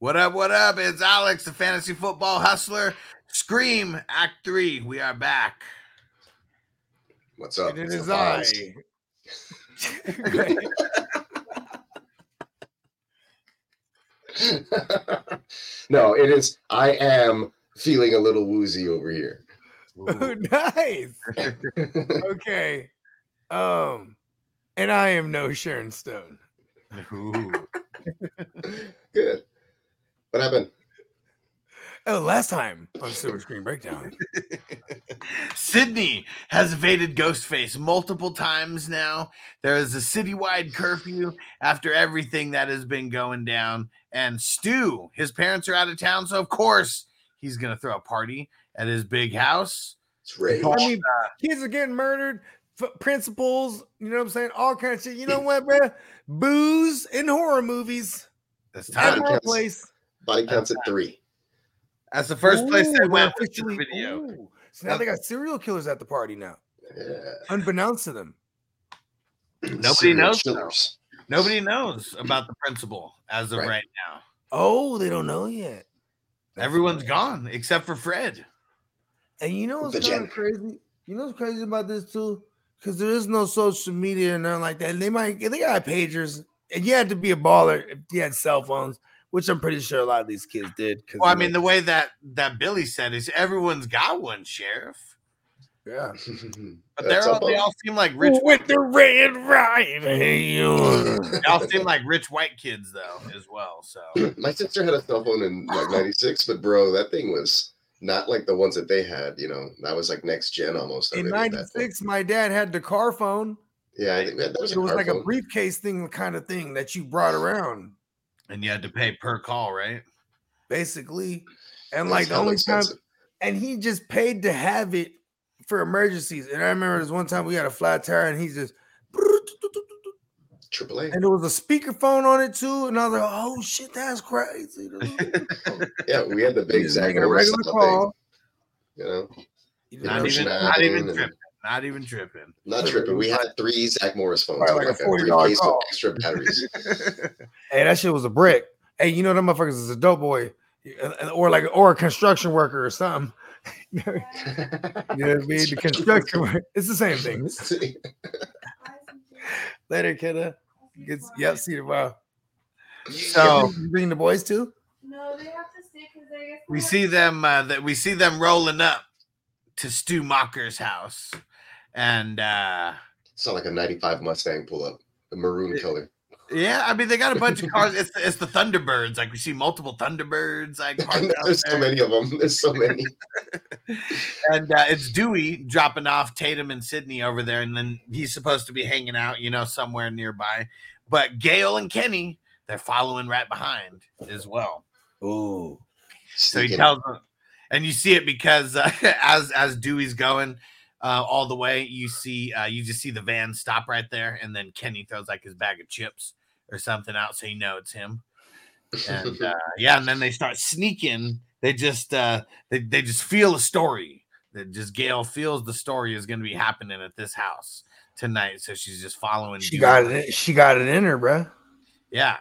What up? What up? It's Alex, the fantasy football hustler. Scream Act Three. We are back. What's up? And It's I. No, it is. I am feeling a little woozy over here. nice. Okay. Um, and I am no Sharon Stone. Ooh. Good. What happened? Oh, last time on Silver Screen Breakdown. Sidney has evaded Ghostface multiple times now. There is a citywide curfew after everything that has been going down. And Stu, his parents are out of town, so of course he's gonna throw a party at his big house. It's rage. I mean, kids are getting murdered. F- principals, you know what I'm saying? All kinds of shit. You know what, bruh? Booze in horror movies. That's At time. my place. Body counts at three. That's the first place Ooh, they went with this officially- video. ooh. So now they got serial killers at the party now, Yeah. unbeknownst to them. Nobody Serial knows, killers. Nobody knows about the principal as of Right. right now. Oh, they don't know yet. That's Everyone's right. gone except for Fred. And you know what's The kind of crazy? You know what's crazy about this too? Because there is no social media and nothing like that. And They might they got pagers, and you had to be a baller if you had cell phones, which I'm pretty sure a lot of these kids did. Well, I mean, know, the way that that Billy said is everyone's got one, Sheriff. yeah. But they're all, they all seem like rich. with the red right hand. They all seem like rich white kids though, as well. So My sister had a cell phone in like '96, but bro, that thing was not like the ones that they had. You know, that was like next gen almost. In already at that point. '96, my dad had the car phone. Yeah, I think that was It was car like a briefcase thing, kind of thing that you brought around, and you had to pay per call, right? basically. And That's like the hella only time and he just paid to have it for emergencies. And I remember this one time we had a flat tire, and he just AAA. and there was a speakerphone on it too. And I was like, "Oh shit, that's crazy!" Yeah, we had the big He's Zach making a Morris regular call. You know, You Yeah, Not even, not even tripping. Not even tripping. not tripping. We had three Zach Morris phones, Probably with like a $40 briefcase call. with extra batteries. Hey, that shit was a brick. Hey, you know them motherfuckers is a dope boy, uh, or like or a construction worker or something. you know what I mean? The construction worker. It's the same thing. Later, kidda. Gets, yep, see the wow. So You bring the boys too? No, they have to stay because they guess we see them. Uh, that we see them rolling up to Stu Macher's house, and uh Saw like a '95 Mustang pull up, the maroon color. yeah, I mean they got a bunch of cars. It's it's the Thunderbirds. Like we see multiple Thunderbirds. Like parked out There's so many of them. There's so many. and uh, it's Dewey dropping off Tatum and Sidney over there, and then he's supposed to be hanging out, you know, somewhere nearby. But Gale and Kenny, they're following right behind as well. Ooh. So he tells them, and you see it because uh, as as Dewey's going uh, all the way, you see uh, you just see the van stop right there, and then Kenny throws like his bag of chips or something out, so you know it's him. And uh, yeah, and then they start sneaking. They just uh, they they just feel a story. That just Gale feels the story is going to be happening at this house tonight, so she's just following. She Dewey. got it. She got it in her, bruh. Yeah,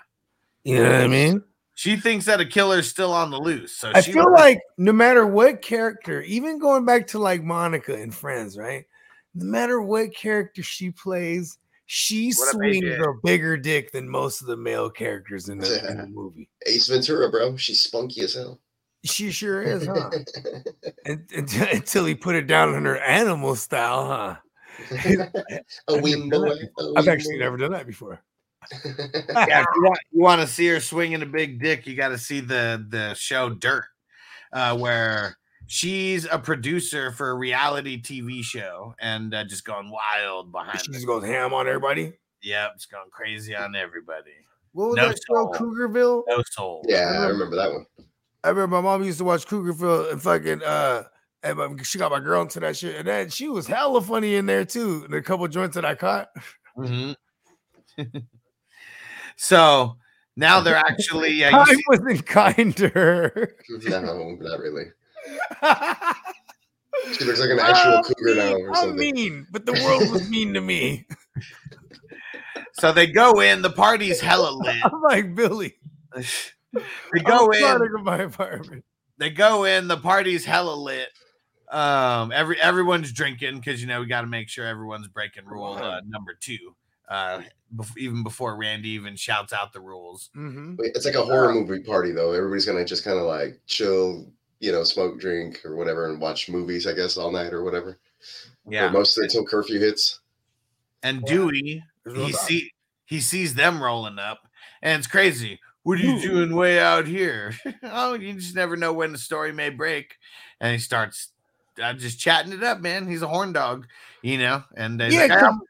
You know what I mean? She thinks that a killer's still on the loose. So I she feel like no matter what character, even going back to like Monica and Friends, right? No matter what character she plays, she What a swings baby. a bigger dick than most of the male characters in the, in the movie. Ace Ventura, bro. She's spunky as hell. She sure is, huh? Un- until, until he put it down in her animal style, huh? a wing boy. a I've wing actually boy. never done that before. Yeah, if you want, you want to see her swinging a big dick, you got to see the the show Dirt, uh, where she's a producer for a reality TV show and uh, just going wild behind. She it. just goes ham on everybody. Yep, it's going crazy on everybody. What was No that show, soul. Cougarville? No soul. yeah, I remember that one. I remember my mom used to watch Cougarville and fucking uh and my- she got my girl into that shit. And then she was hella funny in there too. The couple joints that I caught. Mhm. so now they're actually. Uh, you I see- wasn't kinder. to. No, not really. She looks like an actual I'm cougar now mean, or I'm something. mean, but the world was mean to me. so they go in. The party's hella lit. I'm like Billy. They go I'm trying in. my apartment. They go in. The party's hella lit. Um, every everyone's drinking because you know we got to make sure everyone's breaking rule uh, number two. Uh, bef- even before Randy even shouts out the rules. Mhm. It's like a horror movie party though. Everybody's gonna just kind of like chill, you know, smoke, drink, or whatever, and watch movies. I guess all night or whatever. Yeah, most of it until curfew hits. and Yeah. Dewey There's he see he sees them rolling up, and it's crazy. What are you doing way out here? oh, you just never know when the story may break. And he starts uh, just chatting it up, man. He's a horn dog, you know. And he's Yeah, like, "I'm-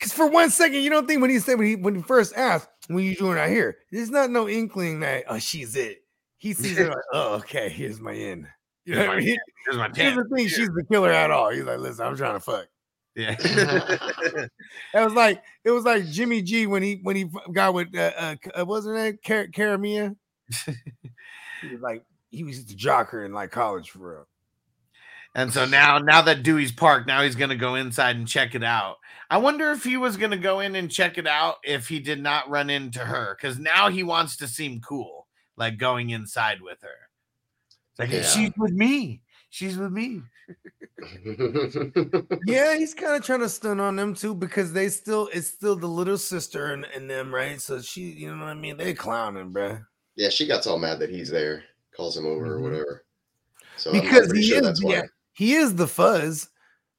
Because for one second, you don't think when he said when he when he first asked, "When you doing out here?" There's not no inkling that oh she's it. He sees her like, oh okay, here's my in. You know Here's what I mean? here's my He tent. doesn't she's the killer at all. He's like, listen, I'm trying to fuck. Yeah. It was like it was like Jimmy G when he when he got with uh, uh what's her name, Car- Kiara Mia. he was like he was the jocker in like college for real. And so now, now that Dewey's parked, now he's gonna go inside and check it out. I wonder if he was gonna go in and check it out if he did not run into her, because now he wants to seem cool, like going inside with her. It's like Yeah. she's with me. She's with me. Yeah, he's kind of trying to stun on them too because they still it's still the little sister and, and them, right? So she, you know what I mean? They clowning, bruh. yeah, she got all mad that he's there, calls him over Mhm. or whatever. So I'm- I'm Because pretty he sure is that's the why. He is the fuzz,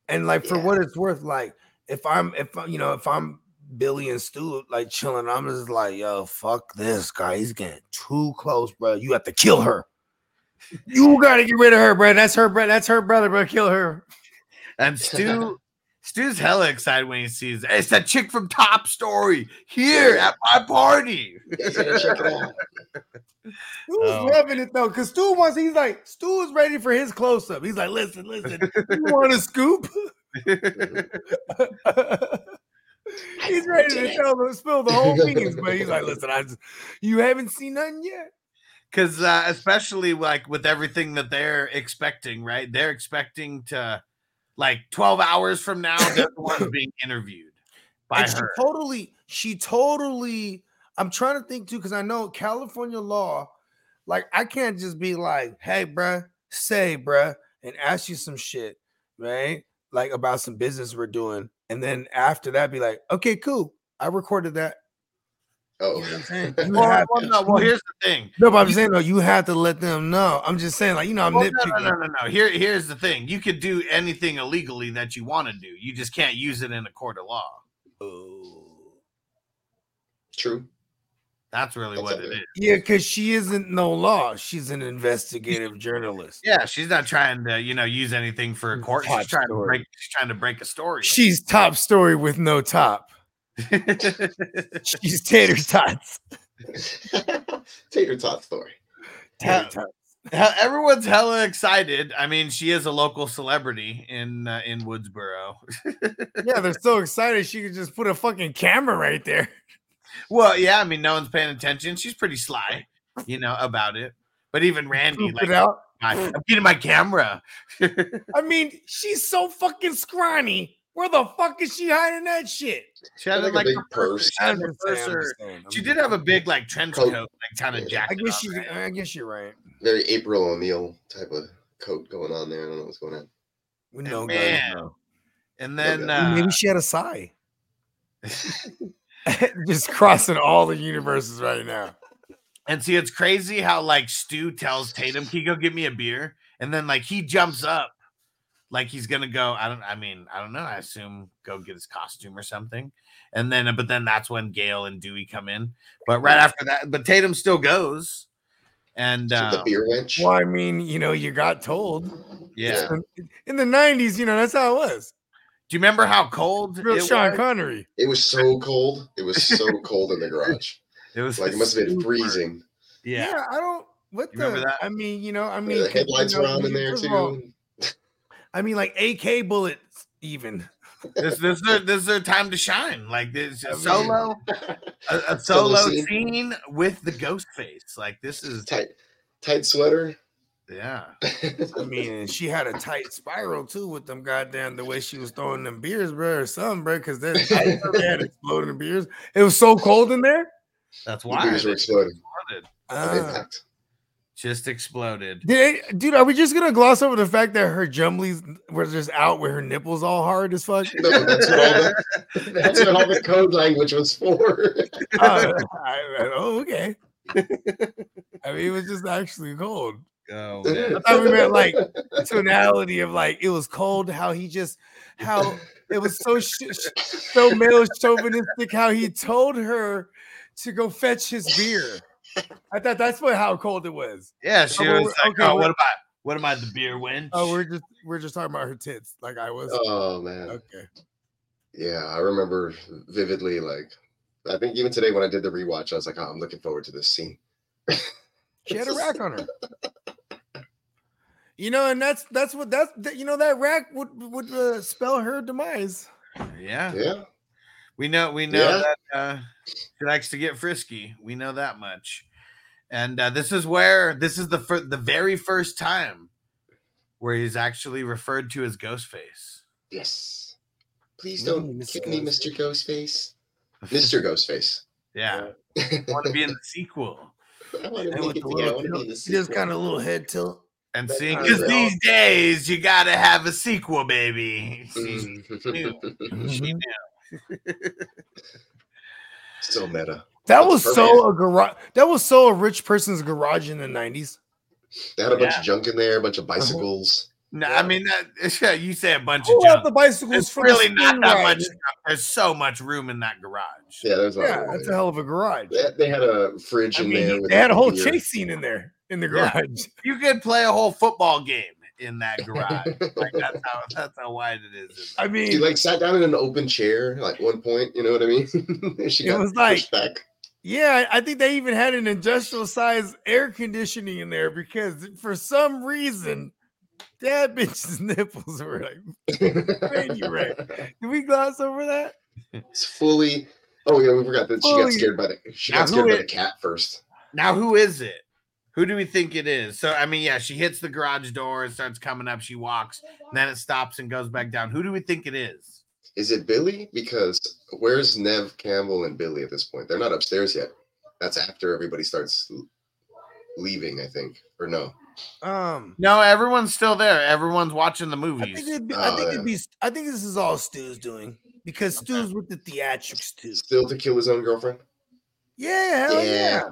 and like for Yeah. what it's worth, like if I'm if I- you know if I'm Billy and Stu like chilling, I'm just like, yo, fuck this guy. He's getting too close, bro. You have to kill her. You gotta get rid of her, bro. That's her, bro. That's her brother, bro. Kill her. And Stu, Stu's hella excited when he sees it's that chick from Top Story here at my party. You guys it. Stu was Oh. loving it though, because Stu wants. He's like, Stu is ready for his close up. He's like, listen, listen. You want a scoop? he's ready to tell them, spill the whole beans, but he's like, listen, I just, you haven't seen nothing yet. because uh, especially like with everything that they're expecting, right? They're expecting to like 12 hours from now, they're the ones being interviewed by and she her. totally, she totally. I'm trying to think too, because I know California law, like I can't just be like, hey, bruh, say, bruh, and ask you some shit, right? Like about some business we're doing. And then after that, be like, okay, cool. I recorded that. Oh, You know what I'm saying? You Well, have well, to- no, well, here's the thing. No, but I'm saying, no, you have to let them know. I'm just saying, like, you know, I'm Well, no, nitpicking. no, no, no, no. Here, here's the thing. You could do anything illegally that you want to do. You just can't use it in a court of law. Oh. true. That's really That's what it is. Yeah, because she isn't no law. She's an investigative journalist. Yeah, she's not trying to, you know, use anything for a court. Hot She's trying to break. She's trying to break a story. She's top story with no top. She's tater tots. Tater tot story. Tater tots. Hell, Everyone's hella excited. I mean, she is a local celebrity in uh, in Woodsboro. Yeah, they're so excited. She could just put a fucking camera right there. well, yeah, I mean, no one's paying attention. She's pretty sly, you know, about it. But even Randy, like, out. "I- I'm getting my camera. I mean, she's so fucking scrawny. Where the fuck is she hiding that shit? She had Like a big her purse. she had her purse or- just saying, I'm She did have a big like trench Coat. coat, like kind of Yeah. jacket. I guess on, she's. right? I guess you're right. Very April O'Neil type of coat going on there. I don't know what's going on. We know, guys, man, know. And then Okay. uh, maybe she had a sigh. just crossing all the universes right now. And see, it's crazy how like Stu tells Tatum, "Can you go get me a beer?" And then like he jumps up, like he's gonna go. I don't. I mean, I don't know. I assume go get his costume or something. And then, but then that's when Gale and Dewey come in. But right after that, but Tatum still goes. And So the uh, beer wench. Well, I mean, you know, you got told yeah, Yeah. in the '90s. You know, that's how it was. do you remember how cold Real it Sean was? Connery. It was so cold. It was so cold in the garage. It was Like it must have been freezing. Yeah. yeah I don't. What You the? that? I mean, you know, I mean, the 'cause, you headlights know, were on in there first of all, too. I mean, like AK bullets, even. this this is their, this is their time to shine. Like this I a solo a, a Solo solo scene. scene with the ghost face. Like this is tight, tight sweater. yeah. I mean, she had a tight spiral too with them goddamn the way she was throwing them beers, bro, or something, bro. Because they I never had exploding beers. It was so cold in there. That's The why beers were exploding. exploded. Ah. Impact. Just exploded. Did it- dude, are we just gonna gloss over the fact that her jumblies were just out with her nipples all hard as fuck? No, that's what all the that's what all the code language was for. Uh, I- I- oh, okay. I mean, it was just actually cold. Oh, I thought we meant like tonality of like it was cold. How he just how it was so sh- sh- so male chauvinistic. How he told her to go fetch his beer. I thought that's what how cold it was. yeah, she Oh, was we're- like, okay, "Oh, we're- what about what am I, the beer wench?" Oh, we're just we're just talking about her tits. Like I was. Oh man. Okay. Yeah, I remember vividly. Like, I think even today when I did the rewatch, I was like, "Oh, I'm looking forward to this scene." She had a rack on her. You know, and that's that's what that's that, you know that rack would would uh, spell her demise. yeah. Yeah, We know we know Yeah. that uh, she likes to get frisky. We know that much. And uh, this is where this is the fir- the very first time where he's actually referred to as Ghostface. yes. Please don't Mr. kill me, Mr. Ghostface. Mr. Ghostface. Yeah, want to be in the sequel I want to make it little to be in the he just sequel. kind of little head tilt. and That seeing because these days you got to have a sequel, baby. See, Mm. she knew. so meta. That That's was perfect. so a garage. That was so a rich person's garage in the nineties. They had a bunch Yeah. of junk in there, a bunch of Uh-huh. bicycles. No, Yeah. I mean that, yeah, you say a bunch Pull of junk. the bicycles It's really the not that ride. much. There's so much room in that garage. Yeah, there's a Yeah, of that's a hell of a garage. They, they had a fridge I in mean, there. they had a whole beer. chase scene in there in the Yeah. garage. You could play a whole football game in that garage. like that's how that's how wide it is. I mean, She like sat down in an open chair, like one point. You know what I mean? she It got was like- pushed back. yeah, I think they even had an industrial size air conditioning in there because for some reason that bitch's nipples were like. you right. Did we gloss over that? It's fully. Oh yeah, we forgot that she got scared by the. She Now, got scared by i- the cat first. Now who is it? Who do we think it is? So I mean, yeah, she hits the garage door, it starts coming up, she walks, and then it stops and goes back down. Who do we think it is? Is it Billy? Because where's Neve Campbell and Billy at this point? They're not upstairs yet. That's after everybody starts leaving, I think, or no? Um, No, everyone's still there. Everyone's watching the I movies. think it'd be, I Oh, think yeah. it'd be. I think this is all Stu's doing because Stu's with the theatrics too. Still to kill his own girlfriend? Yeah, hell yeah. Yeah.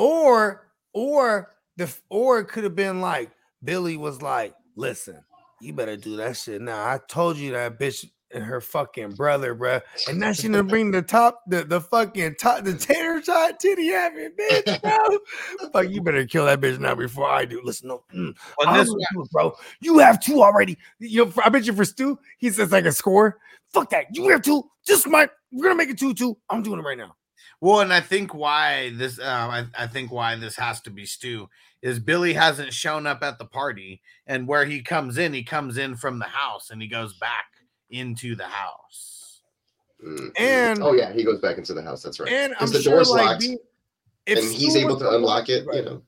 Or or the or it could have been like Billy was like, listen, you better do that shit now. I told you that bitch and her fucking brother, bruh. And now she gonna bring the top, the, the fucking top, the tater tot titty having bitch, bro. Fuck, you better kill that bitch now before I do. Listen, no, mm, I'm this it, bro. You have two already. You know, I bet you for Stu, he says like a score. Fuck that. You have two. Just my. We're gonna make it two two. I'm doing it right now. Well, and I think why this, um, I, I think why this has to be Stu is Billy hasn't shown up at the party, and where he comes in, he comes in from the house and he goes back into the house. Mm, And- oh yeah, he goes back into the house. That's right. And I'm the sure door's like locked, being- and he's able to unlock it. You know,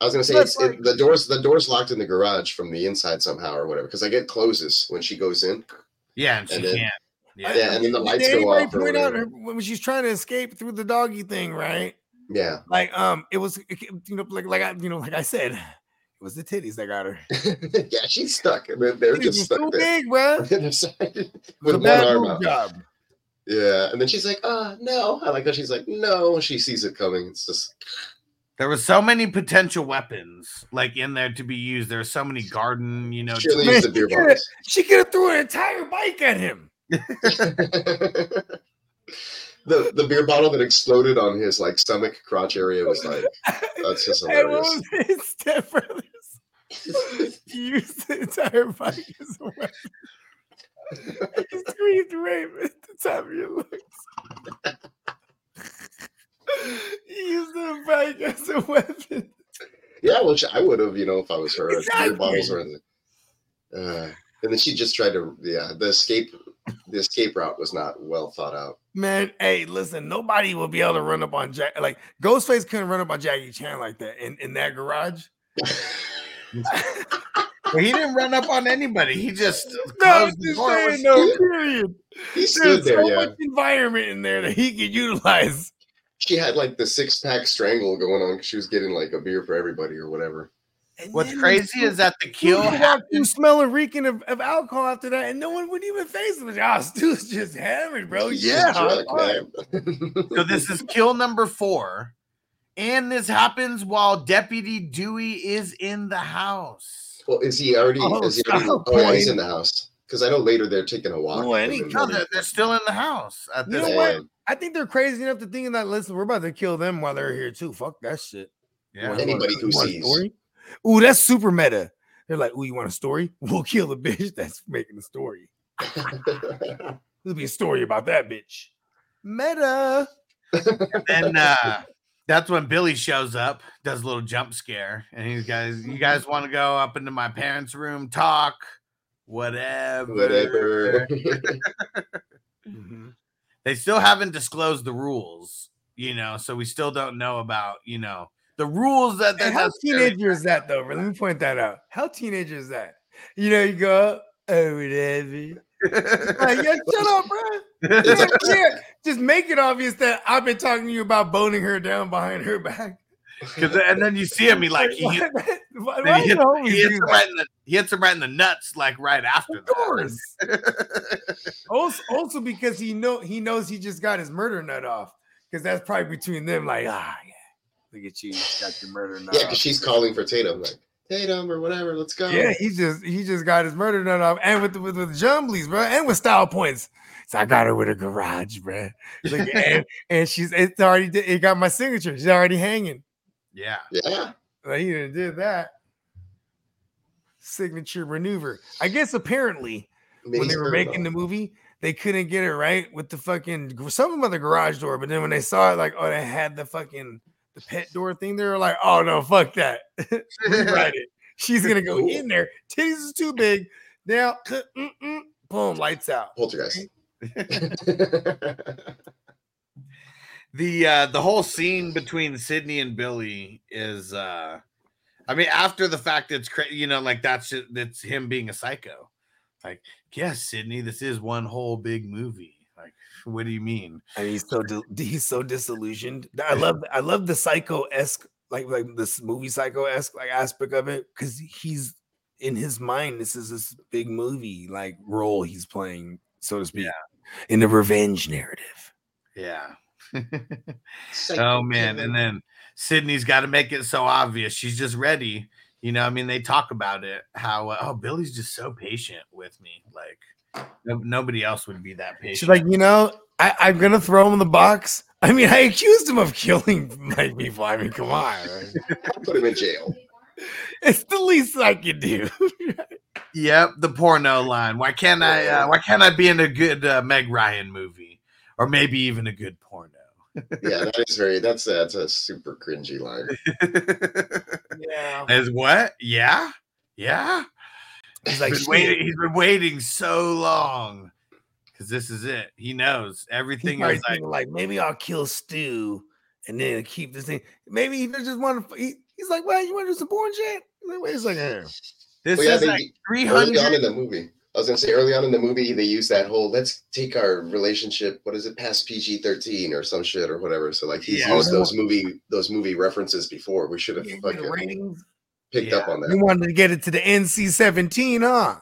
I was gonna say it's, like- it, the doors. The door's locked in the garage from the inside somehow or whatever. Because I get closes when she goes in. Yeah, and she And then- can't. Yeah. Yeah, and then the Did lights go anybody off or point out her, when she's trying to escape through the doggy thing, right? Yeah, Like, um, it was you know, like like I you know, like I said, it was the titties that got her. yeah, she's stuck. They're, they're Titties just stuck too there. big, bro. on the other side It was with a one bad arm out. job. Yeah, and then she's like, "Ah, no." I like that. she's like, "No." She sees it coming. It's just There were so many potential weapons like in there to be used. There are so many garden, you know. she only Man, used the beer she coulda- She could have threw an entire bike at him. The the beer bottle that exploded on his like stomach crotch area was like that's just hilarious. was his stepbrothers? He used the entire bike as a weapon. He screamed rape at the top of your lungs. he used the bike as a weapon. yeah, which I would have, you know, if I was her. Exactly. Beer bottles were the, uh, and then she just tried to yeah, the escape the escape route was not well thought out. Man, hey, listen, nobody will be able to run up on Jack. Like Ghostface couldn't run up on Jackie Chan like that in, in that garage. But he didn't run up on anybody. He just No, just saying, no, period. He stood There's there, so yeah. much environment in there that he could utilize. she had like the six pack strangle going on because she was getting like a beer for everybody or whatever. And What's crazy is that the Kill kill walked happened. through smelling reeking of, of alcohol after that, and no one would even face him. Oh, Stu's just hammered, bro. Yeah, just drunk, So this is kill number four, and this happens while Deputy Dewey is in the house. well, is he already? Oh, is he already oh, yeah, he's in the house. Because I know later they're taking a walk. Oh, and he and No, they're, they're still in the house at You know what? I think they're crazy enough to think that. Listen, we're about to kill them while they're here too. Fuck that shit. Yeah. Want- Anybody who sees. story? Ooh, that's super meta. They're like, "Ooh, you want a story? We'll kill the bitch that's making the story. There'll be a story about that bitch." Meta. And uh, that's when Billy shows up, does a little jump scare, and he's guys, you guys want to go up into my parents' room, talk, whatever. Whatever. Mhm. They still haven't disclosed the rules, you know, so we still don't know about, you know, the rules that they're how teenager is that though? bro? Let me point that out. How teenager is that? You know, you go, oh, whatever. Like, yeah, shut up, bro. Yeah, yeah, just make it obvious that I've been talking to you about boning her down behind her back. 'Cause- and then you see him, he like he, hit- why, why, he, he hits him right in the he hits him right in the nuts, like right after Of that. course. also, also because he know he knows he just got his murder nut off. Because that's probably between them, like, ah, yeah. Look at you, you got your murder nut. yeah, because she's calling for Tatum, like Tatum or whatever. Let's go. Yeah, he just he just got his murder nut off, and with the, with with jumblies, bro, and with style points. So I got her with a garage, bro. Look, and, and she's it's already it got my signature. She's already hanging. Yeah. yeah. Like, he didn't did that signature maneuver. I guess apparently when they were making the movie, they couldn't get it right with the fucking something about the garage door. But then when they saw it, like, oh, they had the fucking the pet door thing. They were like, oh no, fuck that. Rewrite it. She's gonna go Cool. in there. Titties is too big. Now, boom, lights out. Poltergeist. the uh the whole scene between Sidney and Billy is uh I mean after the fact it's crazy you know like that's that's him being a psycho like yes Sidney this is one whole big movie what do you mean And he's so di- he's so disillusioned. I love I love the psycho esque like like this movie psycho esque like aspect of it because he's in his mind. This is this big movie like role he's playing, so to speak, in the revenge narrative. yeah Psycho oh man and then Sidney's got to make it so obvious she's just ready you know I mean they talk about it how uh, oh Billy's just so patient with me like no, nobody else would be that patient She's like, you know, I, I'm gonna throw him in the box. I mean, I accused him of killing my people. I mean, come on, put him in jail. it's the least I can do. Yep, the porno line. Why can't I? Uh, why can't I be in a good uh, Meg Ryan movie, or maybe even a good porno? Yeah, that is very. That's that's a super cringy line. yeah, As what? Yeah, yeah. He's He's like, been waiting. He's been waiting so long because this is it. He knows everything probably is like. like, maybe I'll kill Stu and then keep this thing. Maybe he just want to. He, he's like, well, you want to do some porn shit? Like, Wait a second. here." This Well, yeah, is they- like 300. Early on in the movie, I was gonna say early on in the movie, they use that whole "let's take our relationship, what is it, past PG thirteen or some shit or whatever." So like he's Yeah. used those movie those movie references before. We should have Yeah, fucking ratings. Picked up Yeah. on You that. wanted to get it to the NC seventeen, huh?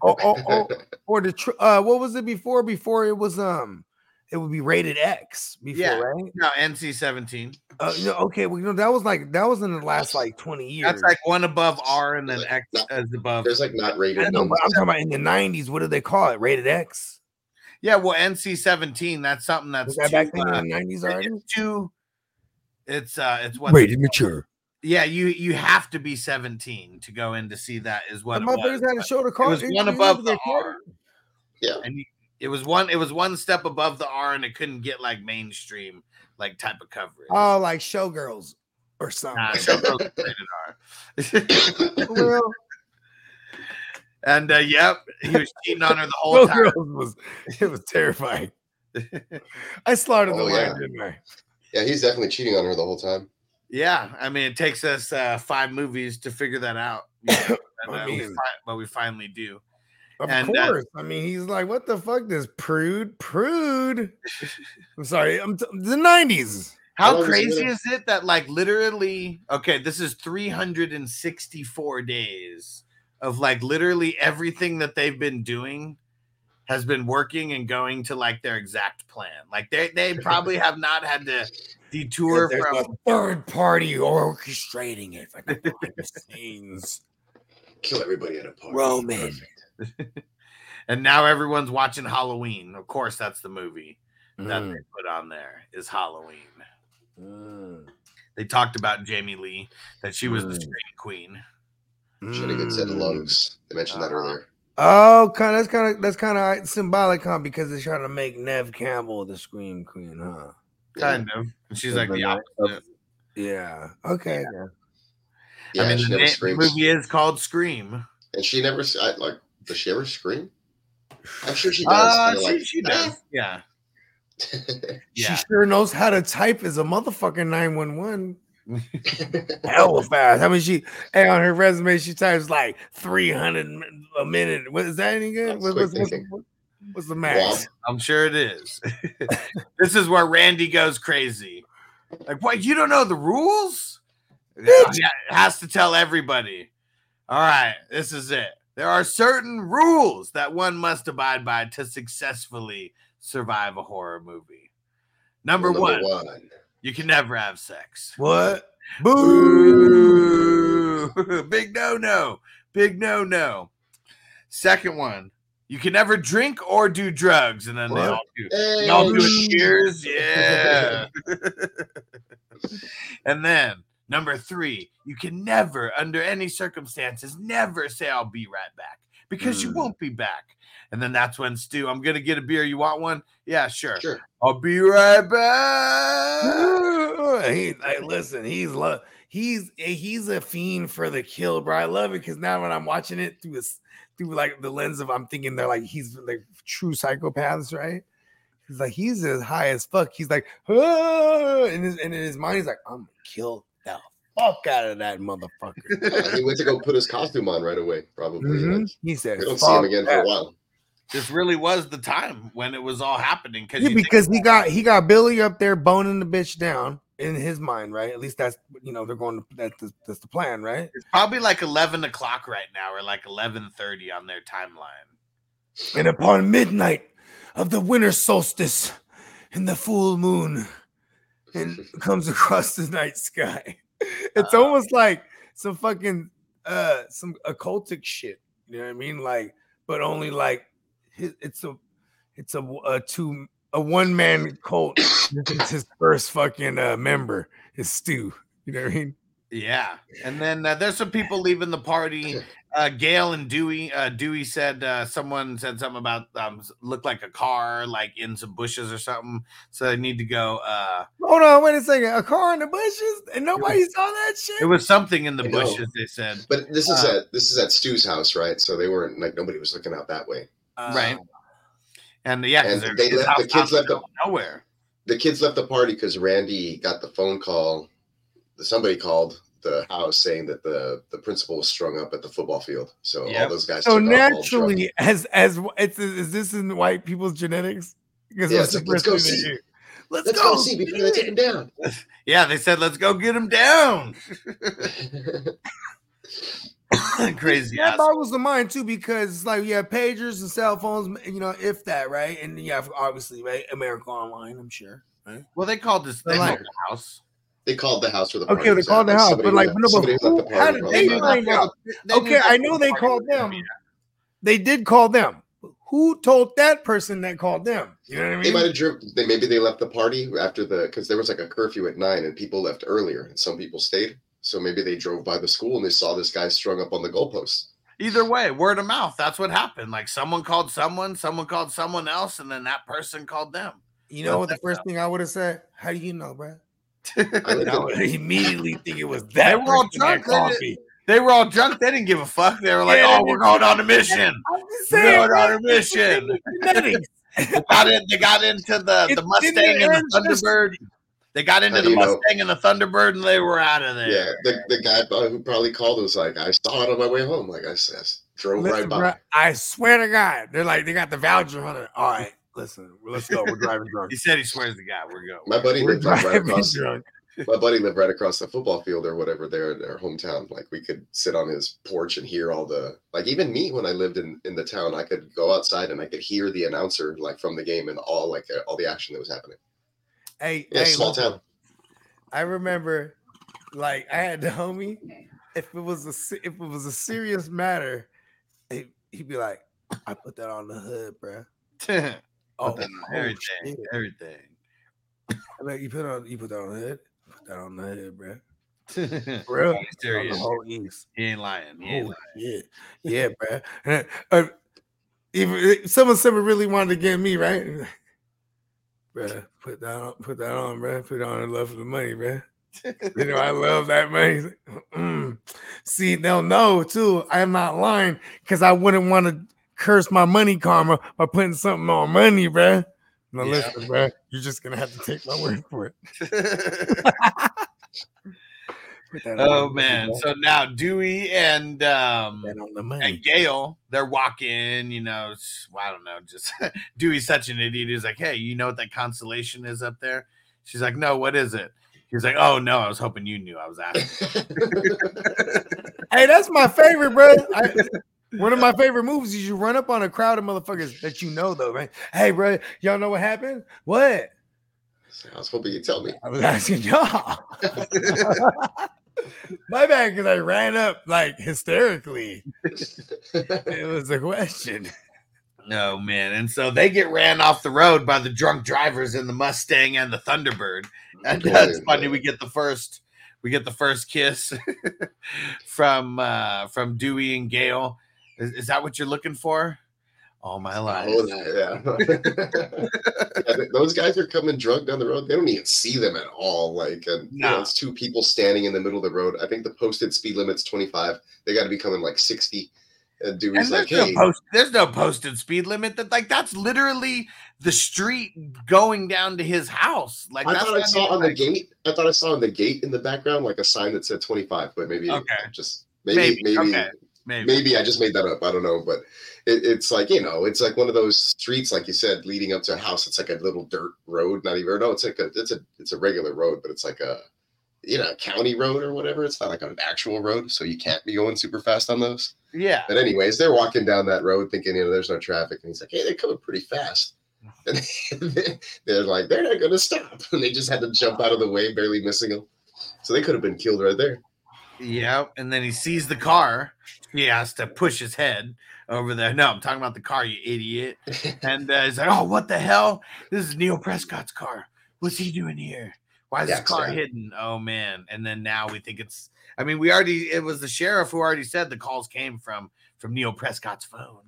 Or, or, or, or the tr- uh, what was it before? Before it was um, it would be rated X before, Yeah. right? no, NC seventeen. Uh, you know, okay, well, you know, that was like that was in the last like twenty years. That's like one above R, and then Like, X no, as above. There's like not rated. I know, but I'm talking about in the nineties. What do they call it? Rated X. Yeah, well, NC seventeen. That's something that's Was that too, back uh, in the nineties already? it's too. It's uh, it's what Rated mature. Yeah, you you have to be 17 to go in to see that is what The it was. motherfuckers had to but- show the car. was one above the called R. it. and it was one it was one step above the R and it couldn't get like mainstream like type of coverage. Oh, like showgirls or something. Nah, Showgirls is rated R. well, and uh, yep, he was cheating on her the whole time. showgirls was it was terrifying. I slaughtered the Oh, yeah. line, didn't I? Yeah, he's definitely cheating on her the whole time. Yeah, I mean it takes us uh, five movies to figure that out, you know, and, I uh, we fi- but we finally do. Of And, uh, course. I mean, he's like, what the fuck? This prude, prude. I'm sorry. I'm t- the 90s. How How long was it crazy is it that like literally okay, this is 364 days of like literally everything that they've been doing has been working and going to like their exact plan. Like they they probably have not had to detour There's from a third party orchestrating it like behind the scenes. Kill everybody at a party. Roman. And now everyone's watching Halloween. Of course, that's the movie that Mm, they put on there is Halloween. mm, They talked about Jamie Lee that she was the Mm. scream queen. She had a good set of mm. lungs. They mentioned that Uh-huh. earlier. Oh, kind of. That's kind of that's kind of symbolic, huh? Because they're trying to make Neve Campbell the Scream Queen, huh? Kind of. And she's like the the night- opposite. Yeah. Okay. Yeah. Yeah, I mean, she the, never the screams. movie is called Scream. And she never, s- I, like, does she ever scream? I'm sure she does. Uh, she, like, she does. Yeah. Yeah. She sure knows how to type as a motherfucking 911. Hell fast. I mean, she, hey, on her resume, she types like 300 a minute. What is that any good? That's What- quick what's, what's, thinking. what's the max? I'm sure it is. this is where Randy goes crazy. Like, what? You don't know the rules? Yeah, has to tell everybody. All right, this is it. There are certain rules that one must abide by to successfully survive a horror movie. Number, Number one, one. you can never have sex. What? Boo! Boo! Big no no. Big no no. Second one, you can never drink or do drugs. And then they What? all do. Hey, They all do a Hey. cheers. Yeah. and then number three, you can never, under any circumstances, never say, I'll be right back because you Mm. won't be back. And then that's when Stu, I'm gonna get a beer. You want one? Yeah, sure. Sure. I'll be right back. he, like, listen, he's lo- he's he's a fiend for the kill, bro. I love it because now when I'm watching it through this through like the lens of I'm thinking they're like he's like true psychopaths, right? He's like he's as high as fuck. He's like, ah! and, his, and in his mind, he's like, I'm gonna kill the fuck out of that motherfucker. Yeah, he went to go put his costume on right away, probably. Mhm. Like, He said, we don't see him "Fuck again for a while. This really was the time when it was all happening. Because Yeah, because he got he got Billy up there boning the bitch down in his mind, right? At least that's you know they're going to that's the, that's the plan, right? it's probably like 11 o'clock right now or like 11.30 on their timeline. And upon midnight of the winter solstice and the full moon and comes across the night sky. It's Uh. almost like some fucking uh some occultic shit. You know what I mean? Like, but only like it's a it's a, a two a one man cult. it's his first fucking uh member is Stu. You know what I mean? Yeah, and then uh, there's some people leaving the party. Uh, Gale and Dewey. Uh, Dewey said uh, someone said something about um, s- looked like a car, like in some bushes or something. So they need to go. Uh, Hold on, wait a second. A car in the bushes and nobody saw that shit. it was something in the I know. bushes. They said But this is Uh, at this is at Stu's house, right? So they weren't like nobody was looking out that way. right. And yeah, 'cause And they're- they left- the kids left the the- middle of nowhere. The kids left the party because Randy got the phone call. Somebody called the house saying that the the principal was strung up at the football field. So Yep. all those guys. So took off naturally, as as it's is this in white people's genetics? Because Yeah, it's like, let's go see. Let's, let's go see before they take him down. Yeah, they said let's go get him down. Crazy That ass. boggles the mind too, because it's like you have pagers and cell phones, you know, if that, right? And yeah, obviously right America Online, I'm sure. Right? Well, they called this they Like- called the house. they called the house for the party. Okay, they was called the house, but like, who- no, but who the how did they the house. find out? They Okay, I that's know they called them. be. They did call them. Who told that person that called them? You know what I mean? They might mean? have driven. They maybe they left the party after the because there was like a curfew at nine and people left earlier and some people stayed. So maybe they drove by the school and they saw this guy strung up on the goalpost. Either way, word of mouth. That's what happened. Like someone called someone, someone called someone else, and then that person called them. You know what the first thing I would have said? How do you know, bro? I I would immediately think it was that. They that were all drunk, they called did- me. They were all drunk. They didn't give a fuck. They were like, Yeah, "Oh, we're going on a mission. I'm just We're going on a mission." They got in. They got into the It's the Mustang and the ancestry. Thunderbird. They got into How the do you know? Mustang and the Thunderbird, and they were out of there. Yeah, the, the guy who probably called was like, I saw it on my way home. Like I said, drove Listen, right by. bro, I swear to God, they're like they got the voucher on it. All right, listen, let's go. We're driving drunk. He said he swears to God. We're going. My buddy We're lived right driving across. drunk. My buddy lived right across the football field or whatever there in their hometown. Like we could sit on his porch and hear all the like even me when I lived in in the town, I could go outside and I could hear the announcer like from the game and all like all the action that was happening. Hey, Yeah, hey, small town. I remember, like I had the homie. If it was a if it was a serious matter, he, he'd be like, "I put that on the hood, bro." Oh, Put that on oh, everything, shit. everything. I'm like, you put on you put that on the hood. Put that on the hood, bro. He's For real? Serious. the whole east. He ain't lying. He ain't Oh, lying. yeah, yeah, bro. Uh, even someone someone really wanted to get me right, bro. Put that on, put that on, bro. Put on in love for the money, bro. You know I love that money. See, they'll know too. I'm not lying because I wouldn't want to curse my money karma by putting something on money, bro. Now Yeah. listen, bro. You're just gonna have to take my word for it. Put that on the oh man. So now Dewey and um Put that on the money. and Gale, they're walking, you know, well, I don't know, just Dewey's such an idiot. He's like, Hey, you know what that constellation is up there? She's like, No, what is it? He's like, Oh no, I was hoping you knew. I was asking. Hey, that's my favorite, bro. I, one of my favorite moves is you run up on a crowd of motherfuckers that you know, though, right? Hey, bro, y'all know what happened? What? I was hoping you'd tell me. I was asking y'all. my bad, because I ran up like hysterically. It was a question. No man, and so they get ran off the road by the drunk drivers in the Mustang and the Thunderbird, and Cool, that's funny. We get the first, we get the first kiss from uh from Dewey and Gale. Is, is that what you're looking for? All my life. Oh, that, yeah. Yeah, Those guys are coming drunk down the road. They don't even see them at all. Like, and, you know, it's two people standing in the middle of the road. I think the posted speed limit's 25. They got to be coming like 60. And And Dewey's there's like, no hey, post, there's no posted speed limit. That like that's literally the street going down to his house. Like I thought I saw on the gate. I thought I saw on the gate in the background like a sign that said 25, but maybe Okay. just maybe Maybe, maybe okay, maybe. maybe I just made that up. I don't know, but it, it's like you know, it's like one of those streets, like you said, leading up to a house. It's like a little dirt road, not even. No, it's like a it's a it's a regular road, but it's like a you know county road or whatever. It's not like an actual road, so you can't be going super fast on those. Yeah. But anyways, they're walking down that road thinking you know there's no traffic, and he's like, hey, they're coming pretty fast. And they're like, they're not gonna stop, and they just had to jump out of the way, barely missing him. So they could have been killed right there. Yeah, and then he sees the car. He has to push his head over there. No, I'm talking about the car, you idiot. And uh, he's like, "Oh, what the hell? This is Neil Prescott's car. What's he doing here? Why is Yeah, his car hidden? Oh man!" And then now we think it's. I mean, we already. It was the sheriff who already said the calls came from from Neil Prescott's phone.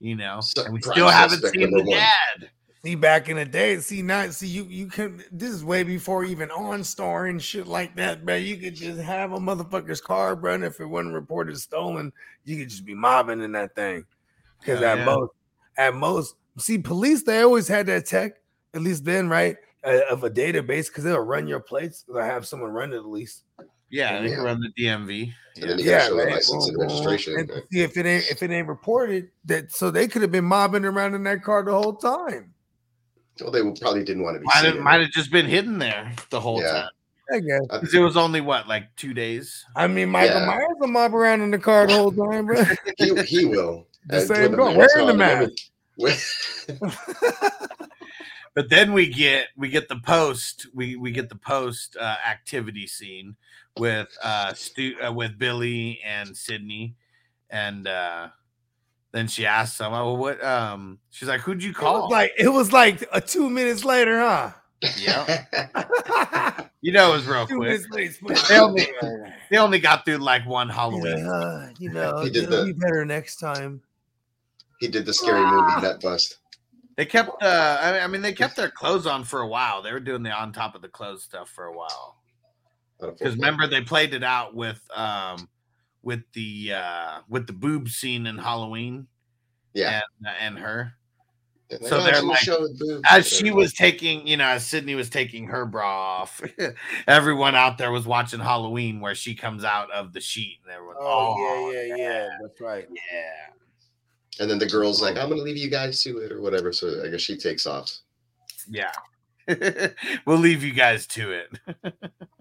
You know, So- and we still haven't seen the one. dad. See, back in the day, see now, see you you can. This is way before even OnStar and shit like that, bro. You could just have a motherfucker's car, bro. And if it wasn't reported stolen, you could just be mobbing in that thing. Because at yeah. most, at most, see, police they always had that tech, at least then, right? Uh, of a database, because they'll run your plates. They'll have someone run it at least. Yeah, they Yeah. can run the DMV. And then Yeah. show the license and Boom, boom. registration. And see if it ain't if it ain't reported that, so they could have been mobbing around in that car the whole time. Well, they probably didn't want to be Might have, seen. might have just been hidden there the whole Yeah. time. I guess. Because it was only what, like two days? I mean, Michael Yeah. Myers will mob around in the car the whole time, bro. he, he will. The Uh, same with going. Wearing the on and mask. But then we get we get the post we we get the post uh, activity scene with uh, Stu uh with Billy and Sidney, and uh, then she asked him, "Oh, what?" Um, she's like, "Who'd you It was call?" like it was like a two minutes later, huh? Yeah, you know, it was real two quick. minutes later. They only they only got through like one He's like, Halloween. uh, you know, He did the- be better next time. he did the scary movie Nut Bust. They kept, uh, I I mean, they kept their clothes on for a while. They were doing the on top of the clothes stuff for a while. because remember they played it out with um with the uh with the boob scene in Halloween yeah, and and her So oh, they're like- as she was taking, you know, as Sidney was taking her bra off, everyone out there was watching Halloween where she comes out of the sheet and everyone, Oh, yeah, yeah, yeah. That's right. yeah. And then the girl's like, I'm gonna leave you guys to it or whatever. So I guess she takes off. Yeah. we'll leave you guys to it.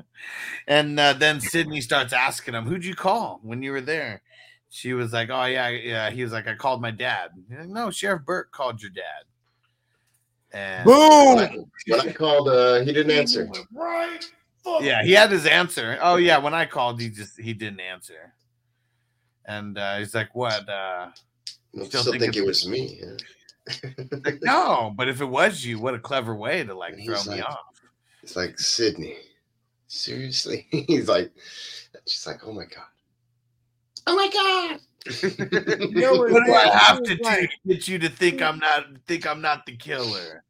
and uh, then Sidney starts asking him, Who'd you call when you were there? She was like, Oh, yeah, yeah. He was like, I called my dad. Like, no, Sheriff Burke called your dad. And When Boom. I, when I called, uh, he didn't answer. Right. Fuck. yeah, he had his answer. Oh, yeah. When I called, he just he didn't answer. And uh, he's like, What? Uh, I Still still, think think, it was me. yeah. like, no, but if it was you, what a clever way to like throw he's me off. It's like Sidney. Seriously? He's like, she's like, oh my god. Oh my god. You know what- what do I have to was do like- to get you to think I'm not think I'm not the killer?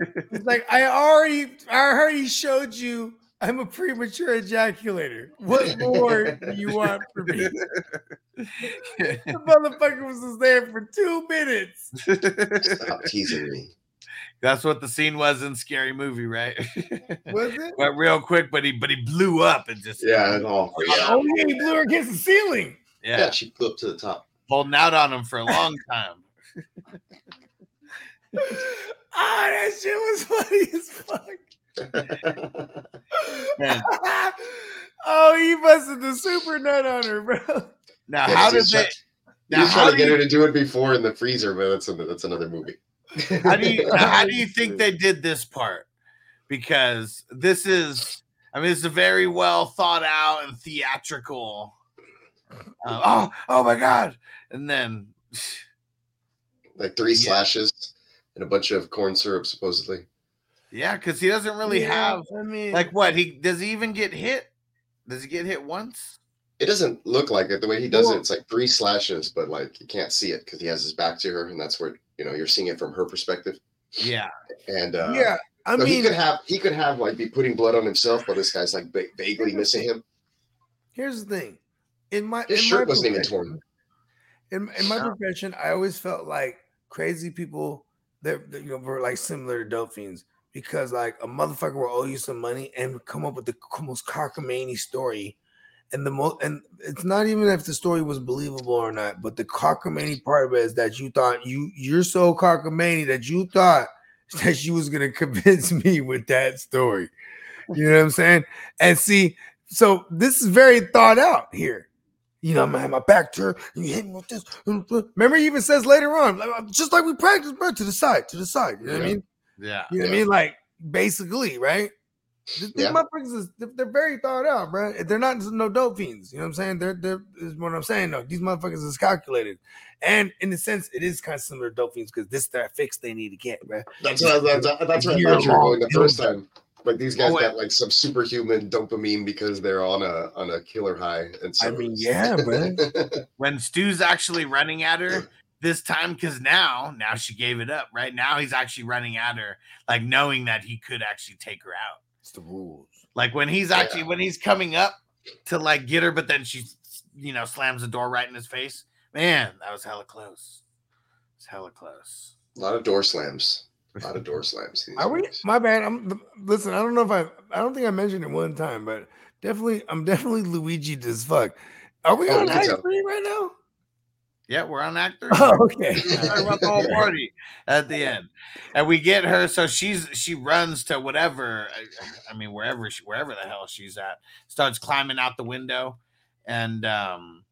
It's like I already, I already showed you. I'm a premature ejaculator. What more do you want from me? The motherfucker was just there for two minutes. Stop teasing me. That's what the scene was in Scary Movie, right? Was it? Went real quick, but he but he blew up and just Yeah, and all. Yeah. Oh yeah, he blew her against the ceiling. yeah, yeah, she flew up to the top. holding out on him for a long time. Ah, that shit was funny as fuck. Oh, he busted the super nut on her, bro. Now, Yeah, how he's did they? try- Now, He was trying to get you, her to do it before in the freezer, but that's, a, that's another movie. How do you how do you think they did this part? Because this is, I mean, it's a very well thought out and theatrical. Uh, oh, oh my god! And then, like three Yeah. slashes and a bunch of corn syrup, supposedly. yeah, because he doesn't really Yeah, have I mean, like what he does. He even get hit? Does he get hit once? It doesn't look like it the way he does Well- it. It's like three slashes, but like you can't see it because he has his back to her, and that's where you know you're seeing it from her perspective. Yeah, And uh, yeah, I so he could have he could have like be putting blood on himself, but this guy's like va- vaguely missing him. here's the thing. In my His in shirt my wasn't even profession- torn. In, in my profession, I always felt like crazy people that, that, you know were like similar to dope fiends because like a motherfucker will owe you some money and come up with the most cockamamie story. And the most, and it's not even if the story was believable or not, but the cockamamie part of it is that you thought you you're so cockamamie that you thought that she was gonna convince me with that story. You know what I'm saying? And see, so this is very thought out here. You know, I'm gonna have my back to her, and you hit me with this. Remember, he even says later on, "Uh, just like we practiced, bro, to the side, to the side. You know what I Yeah. mean? yeah. You know what I mean? Like basically, right? These these Yeah. motherfuckers is they're, they're very thought out, bro. They're not no dope fiends. You know what I'm saying? They're they're is what I'm saying. though. these motherfuckers is calculated, and in a sense, it is kind of similar to dope fiends because this is their fix they need to get, bro. That's what I, that's, that's what I thought you were going the first time. Like these guys Oh, got like some superhuman dopamine because they're on a on a killer high. And so I mean, yeah, bro. When Stu's actually running at her this time, because now, now she gave it up. Right now, he's actually running at her, like knowing that he could actually take her out. It's the rules. Like when he's actually when he's coming up to like get her, but then she, you know, slams the door right in his face. Man, that was hella close. It's hella close. a lot of door slams. A lot of door slams. Are we? movies. My bad. I'm listen. I don't know if I. I don't think I mentioned it one time, but definitely, I'm definitely Luigi as fuck. Are we Oh, on we can Act right now? Yeah, we're on actor. Oh, okay. Talking about the whole party at the end, and we get her. So she's she runs to whatever. I- I mean, wherever she, wherever the hell she's at, starts climbing out the window, and um,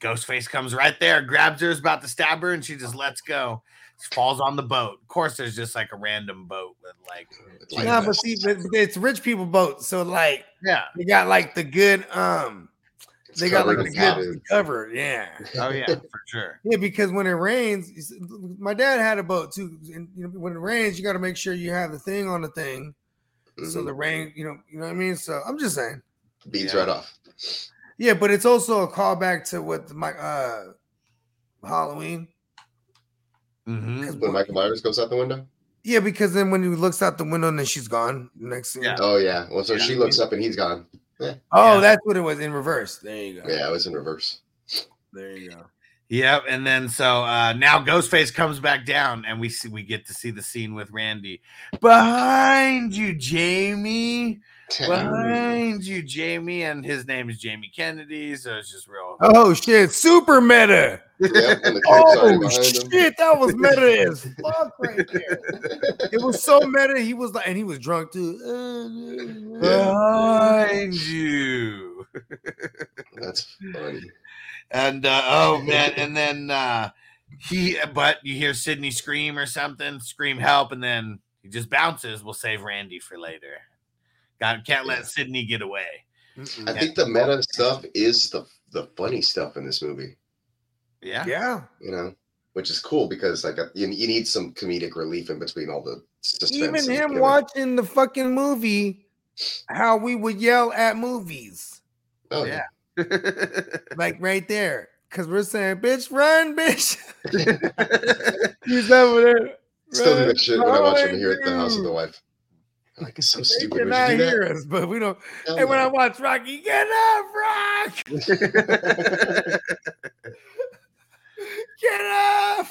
Ghostface comes right there, grabs her, is about to stab her, and she just lets go. Falls on the boat. Of course, there's just like a random boat with like, Like nah, but see, it's rich people boat, so like yeah, they got like the good. Um, It's they got like covered the good cover. Yeah. oh yeah, for sure. Yeah, because when it rains, my dad had a boat too. And you know, when it rains, you got to make sure you have the thing on the thing, so Mhm. the rain, you know, you know what I mean. So I'm just saying. beads Yeah. right off. Yeah, but it's also a callback to what my uh Halloween. hmm 'Cause When what- Michael Myers goes out the window. yeah, because then when he looks out the window and then she's gone. Next thing, Yeah. Oh yeah. Well, so Yeah. she looks up and he's gone. Oh, Yeah. that's what it was in reverse. There you go. Yeah, it was in reverse. There you go. Yep, and then so uh now Ghostface comes back down, and we see we get to see the scene with Randy behind you, Jamie. Behind you, Jamie, and his name is Jamie Kennedy, so it's just real. Oh shit, super meta. Yep, and the crib's already Oh behind him. shit, that was meta as fuck right there. It was so meta. He was like, and he was drunk too. Behind you. That's funny. And uh, oh man, and then uh he but you hear Sidney scream or something, scream help, and then he just bounces. We'll save Randy for later. God can't let Yeah. Sidney get away. mm-mm. I think the meta stuff is the the funny stuff in this movie. Yeah. Yeah. You know, which is cool because like you, you need some comedic relief in between all the suspense. Even and him killing. watching the fucking movie, how we would yell at movies. Oh Yeah. yeah. Like right there. Cause we're saying, bitch, run, bitch. He's over there. Still do "Run, that shit when I watch him here at the house of the wife. I'm like it's so They stupid. Would cannot hear that? us, but we don't. Hell And when I watch Rocky, get up, Rock! Get up!